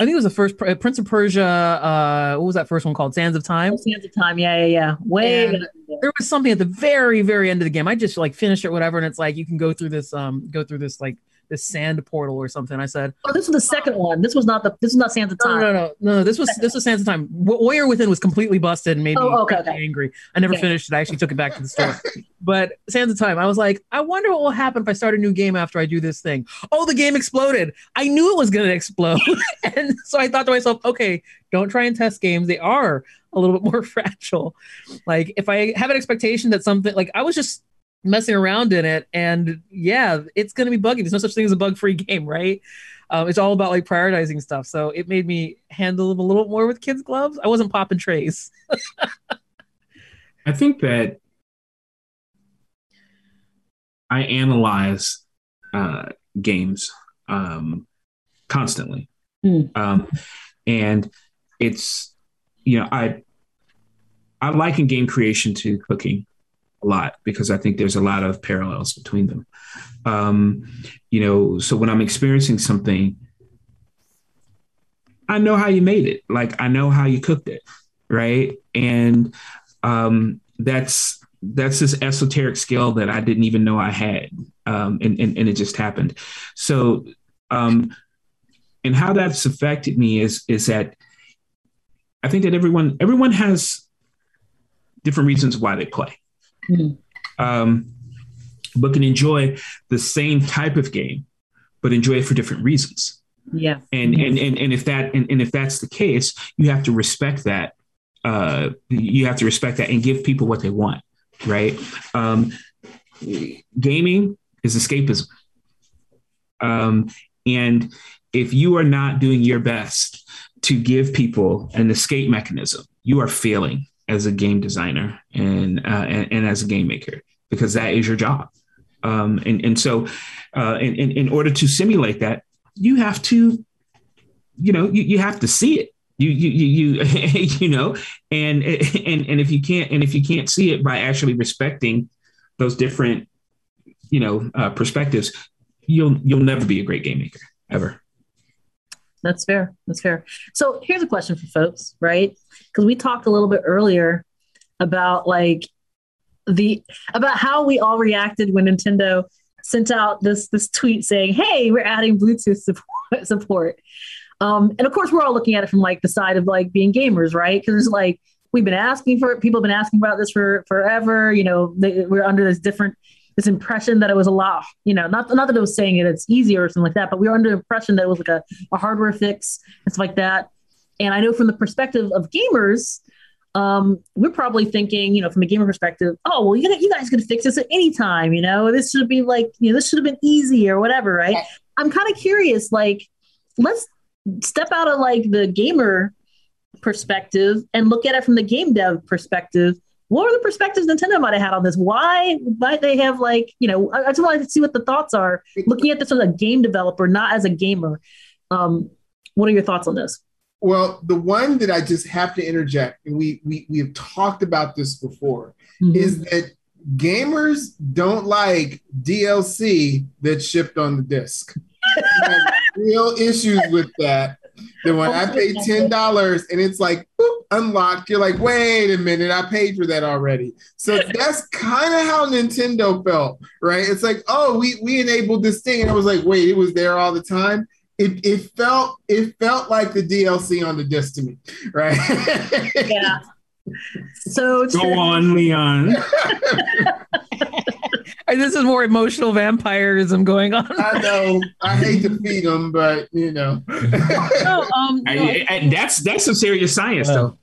I think it was the first Prince of Persia. Uh, what was that first one called? Sands of Time. Sands of Time. Yeah, yeah, yeah. Way. And there was something at the very, very end of the game. I just like finished it, whatever, and it's like you can go through this, um, go through this like this sand portal or something. I said, Oh, this was the second one. This was not the. This was not Sands of Time. no, no, no, no. This was this was Sands of Time. Wa- Warrior Within was completely busted and made oh, me Oh, okay, okay. angry. I never Okay. finished it. I actually took it back to the store. but Sands of Time, I was like, I wonder what will happen if I start a new game after I do this thing. Oh, the game exploded. I knew it was going to explode, and so I thought to myself, okay, don't try and test games. They are a little bit more fragile. Like if I have an expectation that something like I was just messing around in it. And yeah it's going to be buggy. There's no such thing as a bug free game right? Um, it's all about like prioritizing stuff. So it made me handle them a little more with kids gloves. I wasn't popping trays. I think that I analyze uh, games um, constantly, Hmm. um, and it's you know I I liken game creation to cooking a lot because I think there's a lot of parallels between them. Um, you know, so when I'm experiencing something, I know how you made it. Like I know how you cooked it, right? And um, that's that's this esoteric skill that I didn't even know I had, um, and, and and it just happened. So, um, and how that's affected me is is that I think that everyone everyone has different reasons why they play, Mhm. um, but can enjoy the same type of game, but enjoy it for different reasons Yeah. and and and, and if that and, and if that's the case you have to respect that uh you have to respect that and give people what they want right um gaming is escapism um and if you are not doing your best to give people an escape mechanism you are failing as a game designer and uh, and, and as a game maker because that is your job. Um and and so uh in, in, in order to simulate that you have to you know you, you have to see it. You you you you, you know and and and if you can't and if you can't see it by actually respecting those different you know uh, perspectives you'll you'll never be a great game maker ever That's fair. That's fair. So here's a question for folks, right? Because we talked a little bit earlier about like the about how we all reacted when Nintendo sent out this this tweet saying, "Hey, we're adding Bluetooth support." support. Um, and of course, we're all looking at it from like the side of like being gamers, right? Because like we've been asking for it. People have been asking about this for forever. You know, they, we're under this different this impression that it was a lot. You know, not not that it was saying it it's easier or something like that, but we were under the impression that it was like a, a hardware fix and stuff like that. And I know from the perspective of gamers, um, we're probably thinking, you know, from a gamer perspective, oh well, you, you guys could fix this at any time. You know, this should be like, you know, this should have been easy or whatever, right? I'm kind of curious, like, let's step out of like the gamer perspective and look at it from the game dev perspective. What are the perspectives Nintendo might have had on this? Why might they have like, you know, I, I just wanted to see what the thoughts are looking at this as a game developer, not as a gamer. Um, what are your thoughts on this? Well, the one that I just have to interject, and we we we have talked about this before, Mhm. is that gamers don't like DLC that's shipped on the disc. Real issues with that. That when I pay ten dollars and it's like boop, unlocked, you're like, wait a minute, I paid for that already. So that's kind of how Nintendo felt, right? It's like, oh, we we enabled this thing, and I was like, wait, it was there all the time. It, it felt it felt like the DLC on the disc to me, right? yeah. So go on leon And this is more emotional vampirism going on I know I hate to feed them, but you know. no, um, no, I, I- that's that's some serious science though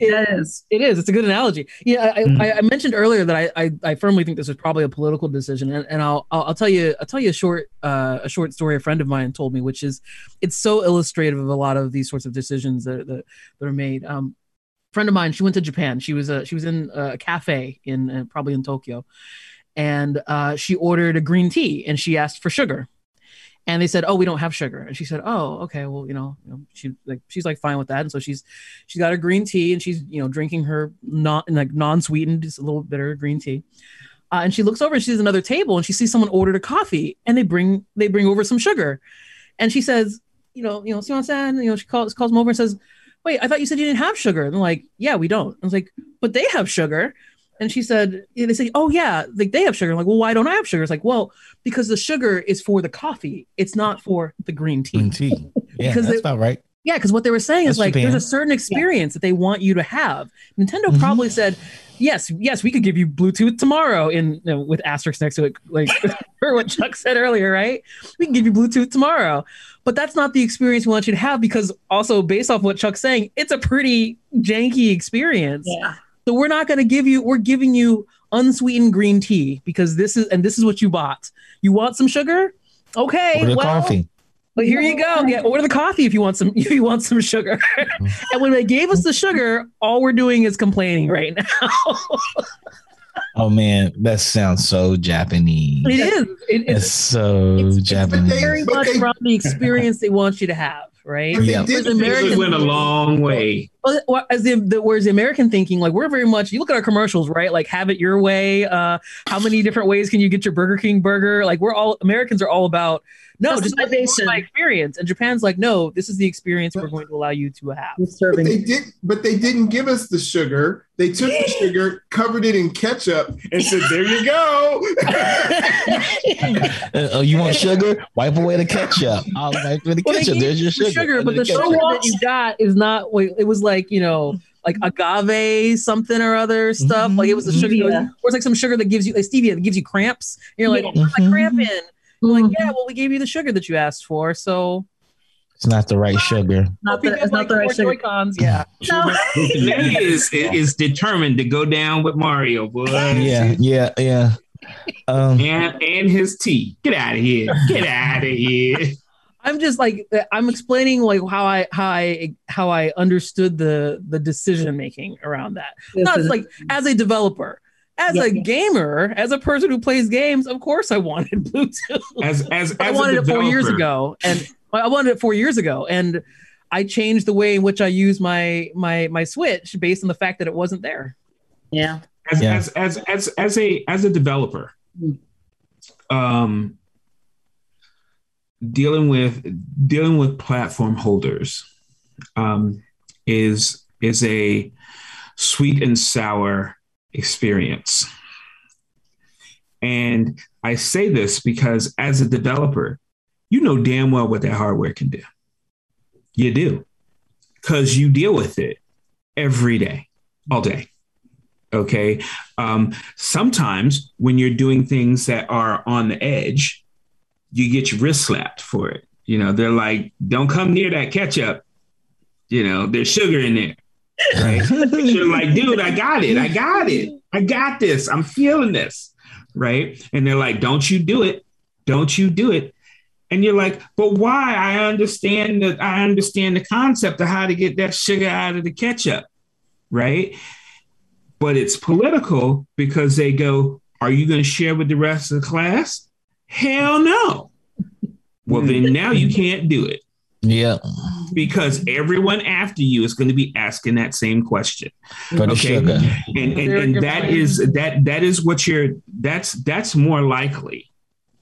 it is. It is. It's a good analogy. Yeah, I, Mhm. I, I mentioned earlier that I, I, I firmly think this is probably a political decision, and, and I'll, I'll I'll tell you I'll tell you a short uh, a short story a friend of mine told me, which is it's so illustrative of a lot of these sorts of decisions that that, that are made. Um, friend of mine, she went to Japan. She was uh, she was in a cafe in uh, probably in Tokyo, and uh, she ordered a green tea, and she asked for sugar. And they said, "Oh, we don't have sugar." And she said, "Oh, okay. Well, you know, you know, she like she's like fine with that." And so she's she's got her green tea and she's you know drinking her non like non-sweetened just a little bitter green tea uh, and she looks over and she sees another table and she sees someone ordered a coffee and they bring they bring over some sugar and she says you know, you know, see what I'm saying? You know, she calls calls them over and says, wait, I thought you said you didn't have sugar. And like, yeah, we don't. I was like, but they have sugar. And she said, they say, oh yeah, like they have sugar. I'm like, well, why don't I have sugar? It's like, well, because the sugar is for the coffee. It's not for the green tea. Green tea. Yeah, Because that's they- about right. Yeah, because what they were saying is like Japan. there's a certain experience that they want you to have. Nintendo Mhm. probably said, "Yes, yes, we could give you Bluetooth tomorrow." In you know, with asterisks next to it, like for what Chuck said earlier, right? We can give you Bluetooth tomorrow, but that's not the experience we want you to have because also based off what Chuck's saying, it's a pretty janky experience. Yeah. So we're not going to give you. We're giving you unsweetened green tea because this is and this is what you bought. You want some sugar? Okay, Or the well, coffee. well, here you go. Yeah, order the coffee if you want some. If you want some sugar. Mm-hmm. and when they gave us the sugar, all we're doing is complaining right now. Oh man, that sounds so Japanese. it is. It, It's it's so it's Japanese. very much from the experience they want you to have, right? But they Yeah. did Whereas fix it. American- went a long way. Well, well, as the, the whereas the American thinking, like we're very much. You look at our commercials, right? Like have it your way. Uh, how many different ways can you get your Burger King burger? Like we're all Americans are all about no, just let me my experience. And Japan's like, no, this is the experience we're going to allow you to have. Who's But they did, but they didn't give us the sugar. They took the sugar, covered it in ketchup, and said, "There you go." Uh, oh, you want sugar? Wipe away the ketchup. I'll wipe away the Well, ketchup. gave There's your you the sugar. but Under the sugar that you got is not. wait, It was like you know, like agave something or other stuff. Like it was the sugar, Stevia. or it's like some sugar that gives you like stevia that gives you cramps. And you're like, Yeah. where's my Mhm. Cramp in? You're like, Mhm. yeah, well, we gave you the sugar that you asked for, so It's not the right sugar. Not the, get, it's not like, the right sugar. Joy-Cons. Yeah, No. Cincinnati is, is determined to go down with Mario, boy. Yeah, yeah, yeah. Um, And and his tea. Get out of here. Get out of here. I'm just like I'm explaining like how I how I how I understood the the decision making around that. Not like as a developer. As Yeah. a gamer, as a person who plays games, of course I wanted Bluetooth. As as, as I a wanted it four years ago, and I wanted it four years ago, and I changed the way in which I use my my my Switch based on the fact that it wasn't there. yeah. as, Yeah. as as as as a as a developer Mm. um dealing with dealing with platform holders um is is a sweet and sour experience. And i say this because as a developer you know damn well what that hardware can do. You do. Because you deal with it every day all day okay? Um, sometimes when you're doing things that are on the edge you get your wrist slapped for it. You know they're like don't come near that ketchup. You know there's sugar in there right? You're like dude i got it. I got it. I got this. I'm feeling this. Right? And they're like don't you do it. Don't you do it. And you're like but why? I understand that i understand the concept of how to get that sugar out of the ketchup. Right? But it's political because they go, Are you going to share with the rest of the class? Hell no. Well, then now you can't do it yeah, because everyone after you is going to be asking that same question. for Okay. sugar. And, and, and that is that that is what you're that's that's more likely,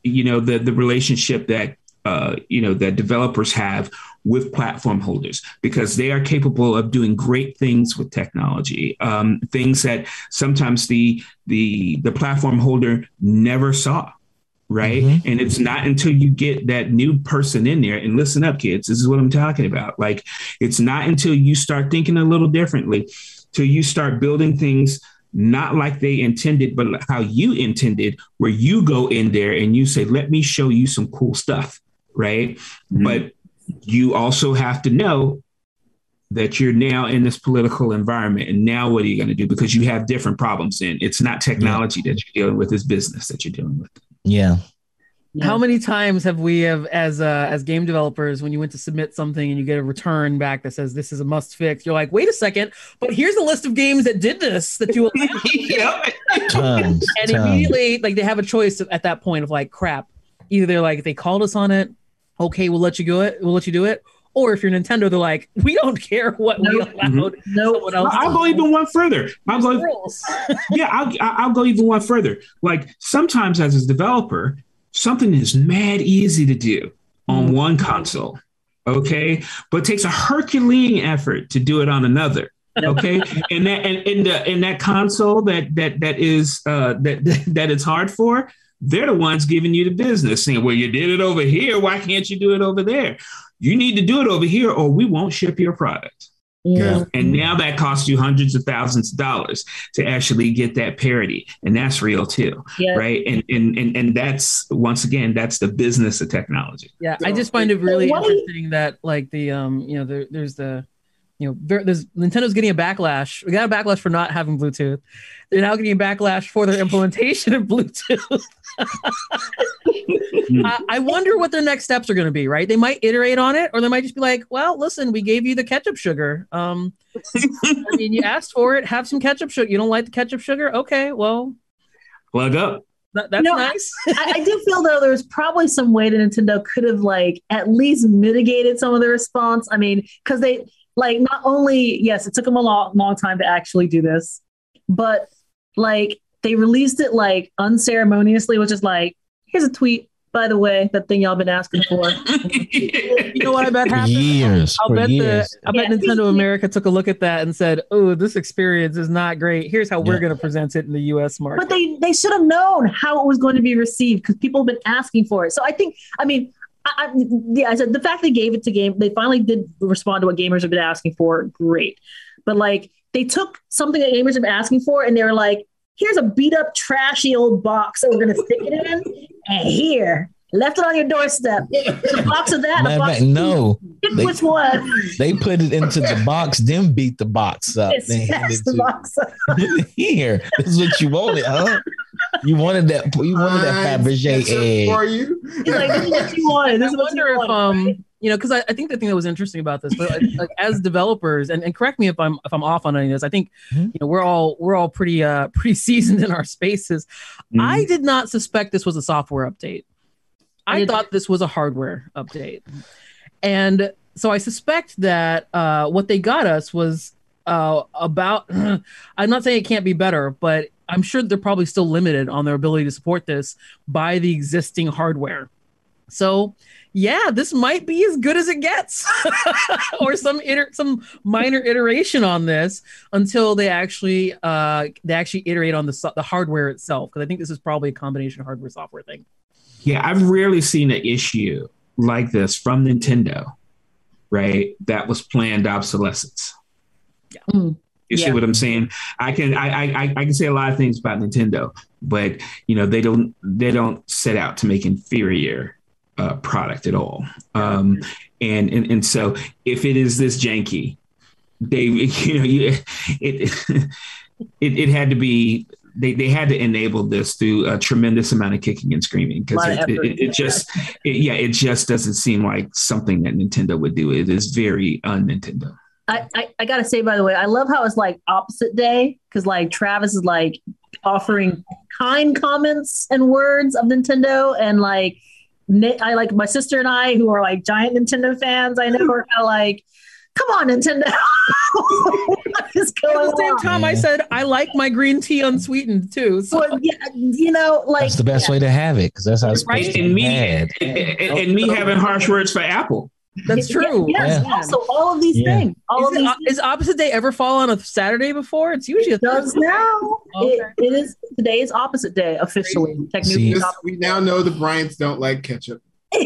you know, the the relationship that uh, you know that developers have with platform holders because they are capable of doing great things with technology um, things that sometimes the the the platform holder never saw right? Mhm. and it's not until you get that new person in there and listen up kids this is what i'm talking about. Like it's not until you start thinking a little differently till you start building things not like they intended but how you intended where you go in there and you say let me show you some cool stuff right? Mhm. but you also have to know that you're now in this political environment and now what are you going to do? Because you have different problems in. It's not technology that you're dealing with it's business that you're dealing with Yeah, How many times have we have as uh, as game developers when you went to submit something and you get a return back that says this is a must fix? You're like, wait a second, but here's a list of games that did this that you yep. tons. and tons. immediately like they have a choice at that point of like crap. Either they're like they called us on it, okay, we'll let you go it, we'll let you do it. Or if you're Nintendo, they're like, we don't care what we Nope. allowed No. someone else. I'll to go do. even one further. I'll There's go, rules. yeah, I'll, I'll go even one further. Like sometimes as a developer, something is mad easy to do on one console. Okay. But it takes a Herculean effort to do it on another. Okay. and that and in the in that console that that that is uh that that, that it's hard for, they're the ones giving you the business saying, well, you did it over here. Why can't you do it over there? You need to do it over here or we won't ship your product. Yeah. And now that costs you hundreds of thousands of dollars to actually get that parity. And that's real too. Yeah. Right. And, and and and that's once again, that's the business of technology. Yeah, I just find it really What do you- interesting that like the um you know there, there's the you know there, there's Nintendo's getting a backlash. We got a backlash for not having Bluetooth. They're now getting a backlash for their implementation of Bluetooth. I, I wonder what their next steps are going to be. Right? They might iterate on it, or they might just be like, "Well, listen, we gave you the ketchup sugar. Um, I mean, you asked for it. Have some ketchup sugar. You don't like the ketchup sugar? Okay, well, Plug up. that, that's No, nice. I, I do feel though there's probably some way that Nintendo could have like at least mitigated some of the response. I mean, because they like not only yes, it took them a long long time to actually do this, but like they released it like unceremoniously, which is like here's a tweet. By the way, that thing y'all been asking for. You know what I bet For happened? years. I'll for bet years. the I bet Yeah. Nintendo America took a look at that and said, "Oh, this experience is not great. Here's how we're going to present it in the U.S. market." But they they should have known how it was going to be received because people have been asking for it. So I think, I mean, I, I, yeah, I said the fact they gave it to game, they finally did respond to what gamers have been asking for. Great, but like they took something that gamers have been asking for, and they were like, "Here's a beat up, trashy old box that we're going to stick it in, and here." Left it on your doorstep. It's a box of that. and a box fact, of no, Pick they- which one? they put it into the box, then beat the box up. It's Then that's the to box. here. This is what you wanted, huh? You wanted that. You wanted that Fine, Fabergé egg. for you. He's like, this is what you wanted. This I is you wonder if wanted. um right? you know because I, I think the thing that was interesting about this, but like, like as developers, and, and correct me if I'm if I'm off on any of this. I think Mhm. you know we're all we're all pretty uh pretty seasoned in our spaces. Mm-hmm. I did not suspect this was a software update. I I thought this was a hardware update. And so I suspect that uh, what they got us was uh, about, I'm not saying it can't be better, but I'm sure they're probably still limited on their ability to support this by the existing hardware. So, yeah, this might be as good as it gets, or some iter- some minor iteration on this until they actually uh, they actually iterate on the so- the hardware itself. Because I think this is probably a combination hardware software thing. Yeah, I've rarely seen an issue like this from Nintendo, right? That was planned obsolescence. Mm. You Yeah. see what I'm saying? I can I, I I- can say a lot of things about Nintendo, but you know they don't they don't set out to make inferior uh, product at all. Um, and, and and so if it is this janky, they you know you it it, it had to be. They, they had to enable this through a tremendous amount of kicking and screaming because it, it, it, it just it, yeah it just doesn't seem like something that Nintendo would do. It is very un Nintendo. I, I, I gotta say, by the way, I love how it's like opposite day because like Travis is like offering kind comments and words of Nintendo, and like I like my sister and I who are like giant Nintendo fans. I know are kind of like, come on, Nintendo, what is At the same on? time, I said I like my green tea unsweetened too. So Well, yeah, you know, like That's the best way to have it because that's how it's Right, supposed and be me had. and, and- and me having harsh words for Apple. That's true. Yes, Yeah. yeah, So all of these Yeah. things, all of Is, these it, is opposite day ever fall on a Saturday before? It's usually a it does now. Okay. It, it is today is opposite day officially. Technically, See. it's we now know the Bryants don't like ketchup.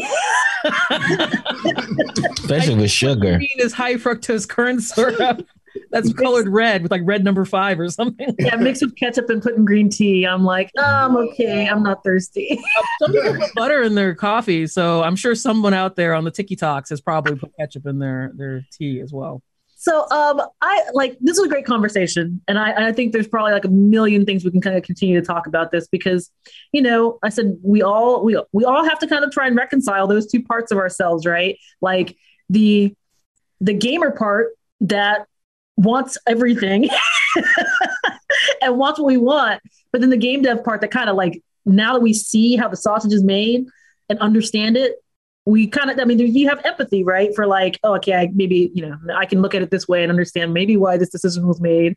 Especially with sugar. Green is high fructose corn syrup that's colored red with like red number five or something. yeah, mixed with ketchup and put in green tea. I'm like, oh, I'm okay. I'm not thirsty. Some people put butter in their coffee, so I'm sure someone out there on the TikToks has probably put ketchup in their their tea as well. So, um, I like this was a great conversation, and I, I think there's probably like a million things we can kind of continue to talk about this because, you know, I said we all we we all have to kind of try and reconcile those two parts of ourselves, right? Like the the gamer part that wants everything and wants what we want, but then the game dev part that kind of like now that we see how the sausage is made and understand it, we kind of, I mean, you have empathy, right? For like, oh, okay, I, maybe, you know, I can look at it this way and understand maybe why this decision was made.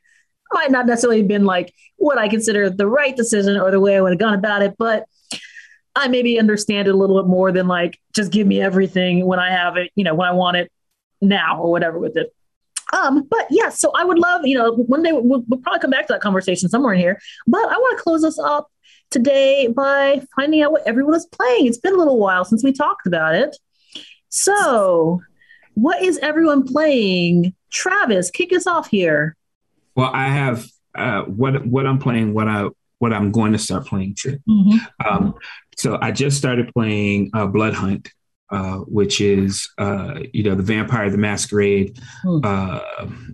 Might not necessarily have been like what I consider the right decision or the way I would have gone about it. But I maybe understand it a little bit more than like just give me everything when I have it, you know, when I want it now or whatever with it. Um, but yeah, so I would love, you know, one day we'll, we'll probably come back to that conversation somewhere in here. But I want to close us up today by finding out what everyone is playing. It's been a little while since we talked about it. So, what is everyone playing? Travis, kick us off here. Well, I have uh, what what I'm playing, what I what I'm going to start playing too. Mm-hmm. Um, so I just started playing uh, Bloodhunt, uh, which is uh, you know the Vampire the Masquerade, Hmm. uh,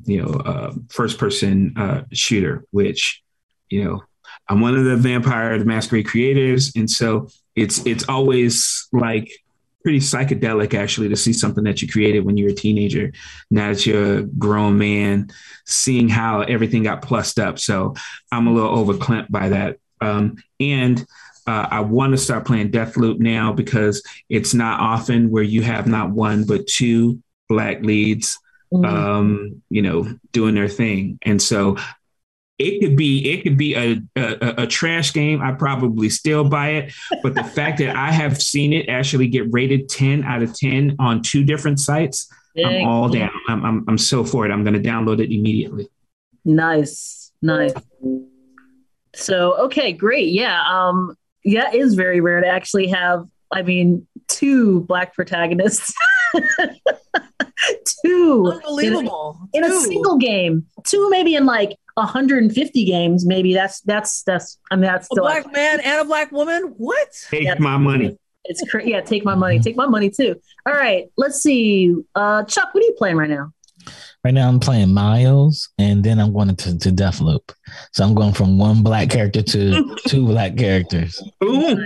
you know uh, first person uh, shooter. Which you know I'm one of the Vampire the Masquerade creators, and so it's it's always like pretty psychedelic actually to see something that you created when you were a teenager. Now that you're a grown man, seeing how everything got plussed up. So I'm a little overclamped by that. Um, and uh, I want to start playing Deathloop now because it's not often where you have not one but two black leads, Mhm. um, you know, doing their thing. And so it could be it could be a, a a trash game. I probably still buy it, but the fact that I have seen it actually get rated ten out of ten on two different sites, Dang. I'm all down. I'm I'm, I'm so for it. I'm going to download it immediately. Nice, nice. So okay, great. Yeah, um, yeah, it is very rare to actually have. I mean, two black protagonists. two Unbelievable. in a Two. single game. Two maybe in like 150 games. Maybe that's that's that's. I mean, that's a still black man and a black woman. What? Take Yeah. my money. it's cra- yeah. Take my money. Take my money too. All right. Let's see. Uh, Chuck, what are you playing right now? Right now, I'm playing Miles, and then I'm going to, to Deathloop. So I'm going from one black character to two black characters. Ooh.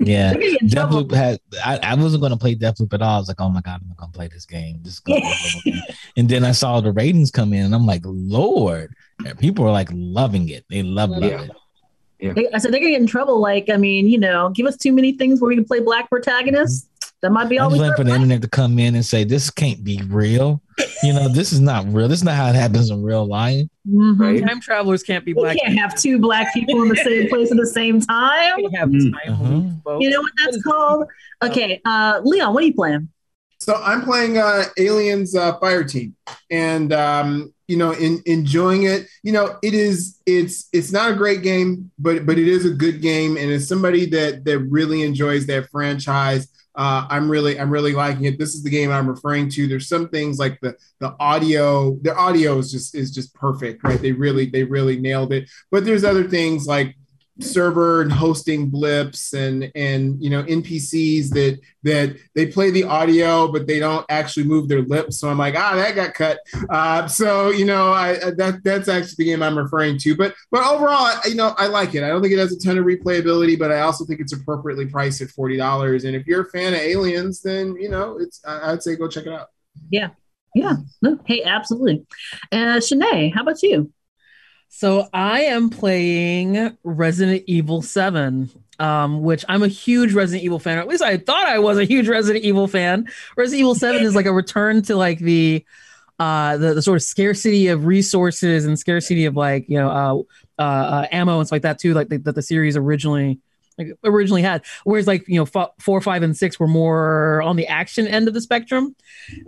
Yeah. You're gonna get in trouble. Deathloop had I, I wasn't gonna play Deathloop at all. I was like, oh my god, I'm not gonna play this game. This is gonna be a horrible game. And then I saw the ratings come in, and I'm like, Lord, people are like loving it. They love, love Yeah. it. They- I said they're gonna get in trouble. Like, I mean, you know, give us too many things where we can play black protagonists. That might be all I'm we just waiting for the internet to come in and say this can't be real. You know, this is not real. This is not how it happens in real life. Mhm. Right. Time travelers can't be black. We can't have two black people in the same place at the same time. We have time loops, folks. You know what that's called? Okay, uh, Leon, what are you playing? So I'm playing uh, Aliens uh, Fireteam, and um, you know, in, enjoying it. You know, it is it's it's not a great game, but but it is a good game, and as somebody that that really enjoys that franchise, uh, I'm really I'm really liking it. This is the game I'm referring to. There's some things like the the audio, the audio is just is just perfect, right? They really they really nailed it. But there's other things like server and hosting blips and and you know npcs that that they play the audio but they don't actually move their lips. So i'm like ah that got cut. Uh, so you know i that that's actually the game i'm referring to. But but overall you know i like it. I don't think it has a ton of replayability but i also think it's appropriately priced at $40 and if you're a fan of aliens then you know it's i'd say go check it out. Yeah, yeah. Hey, absolutely. Uh, Shanae, how about you? So I am playing Resident Evil 7, um, which I'm a huge Resident Evil fan. At least I thought I was a huge Resident Evil fan. Resident Evil 7 is like a return to like the uh the, the sort of scarcity of resources and scarcity of like you know uh uh, uh ammo and stuff like that too like the, that the series originally like originally had whereas like you know f- four five and six were more on the action end of the spectrum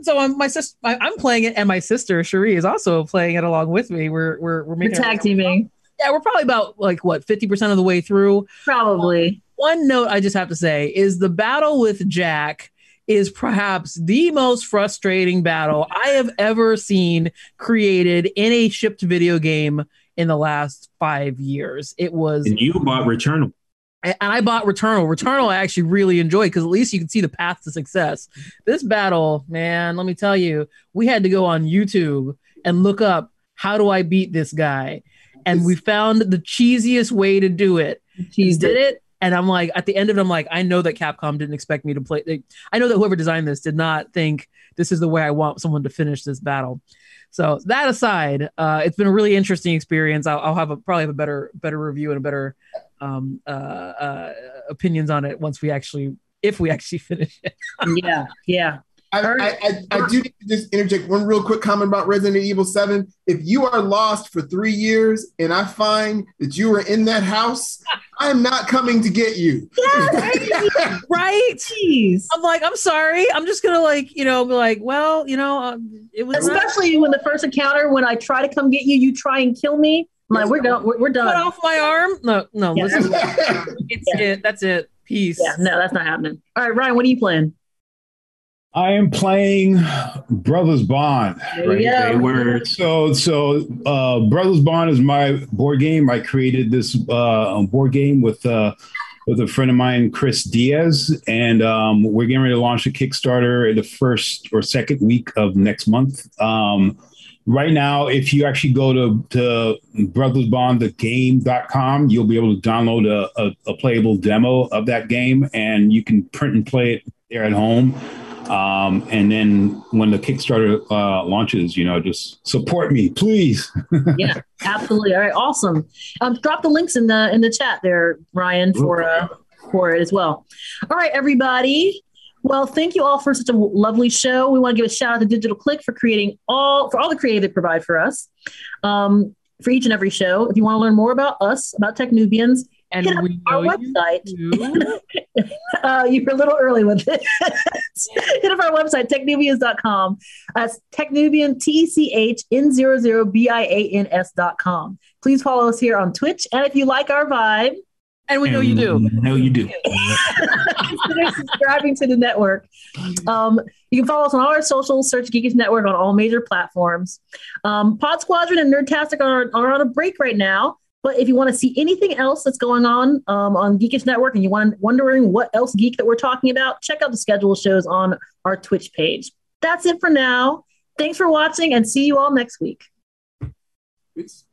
so um, my sister I, i'm playing it and my sister cherie is also playing it along with me we're we're, we're We're making tag teaming, yeah, we're probably about like what 50% of the way through. probably. One note I just have to say is the battle with Jack is perhaps the most frustrating battle I have ever seen created in a shipped video game in the last 5 years. It was and you bought Returnal. And I bought Returnal. Returnal I actually really enjoyed because at least you can see the path to success. This battle, man, let me tell you, we had to go on YouTube and look up how do I beat this guy, and we found the cheesiest way to do it. He did it, and I'm like, at the end of it, I'm like, I know that Capcom didn't expect me to play. They, I know that whoever designed this did not think this is the way I want someone to finish this battle. So that aside, uh, it's been a really interesting experience. I'll, I'll have a, probably have a better better review and a better um, uh, uh, opinions on it once we actually, if we actually finish it. yeah, yeah. I, I, I, I do need to just interject one real quick comment about Resident Evil 7. If you are lost for three years and I find that you are in that house, I'm not coming to get you. Yeah, right? Jeez. I'm like, I'm sorry. I'm just gonna like, you know, be like, well, you know, uh, it was not- Especially when the first encounter, when I try to come get you, you try and kill me. I'm we're done. We're, we're cut off my arm. No, no, Yeah. listen, it's it. That's it. Peace. Yeah, no, that's not happening. All right, Ryan, what are you playing? I am playing Brothers Bond. There you They go. were So, so uh, Brothers Bond is my board game. I created this uh, board game with uh, with a friend of mine, Chris Diaz, and um, we're getting ready to launch a Kickstarter in the first or second week of next month. Um, right now, if you actually go to, to brothersbondthegame.com, you'll be able to download a, a, a playable demo of that game, and you can print and play it there at home. Um, and then when the Kickstarter uh, launches, you know, just support me, please. yeah, absolutely. All right, awesome. Um, drop the links in the in the chat there, Ryan, for uh, for it as well. All right, everybody. Well, thank you all for such a lovely show. We want to give a shout out to Digital Click for creating all for all the creative they provide for us. Um, for each and every show. If you want to learn more about us, about techn00bians, And we our know you website. do. uh, you were a little early with it. Hit up our website, techn00bians.com. That's techn00bian, T C H N 00 B I A N S.com. Please follow us here on Twitch. And if you like our vibe, And we know you do. No, you do. consider subscribing to the network. Um, you can follow us on all our socials, search Geekish Network on all major platforms. Um, Pod Squadron and Nerdtastic are, are on a break right now. But if you want to see anything else that's going on um, on Geekish Network and you want wondering what else geek that we're talking about, check out the schedule shows on our Twitch page. That's it for now. Thanks for watching and see you all next week. It's-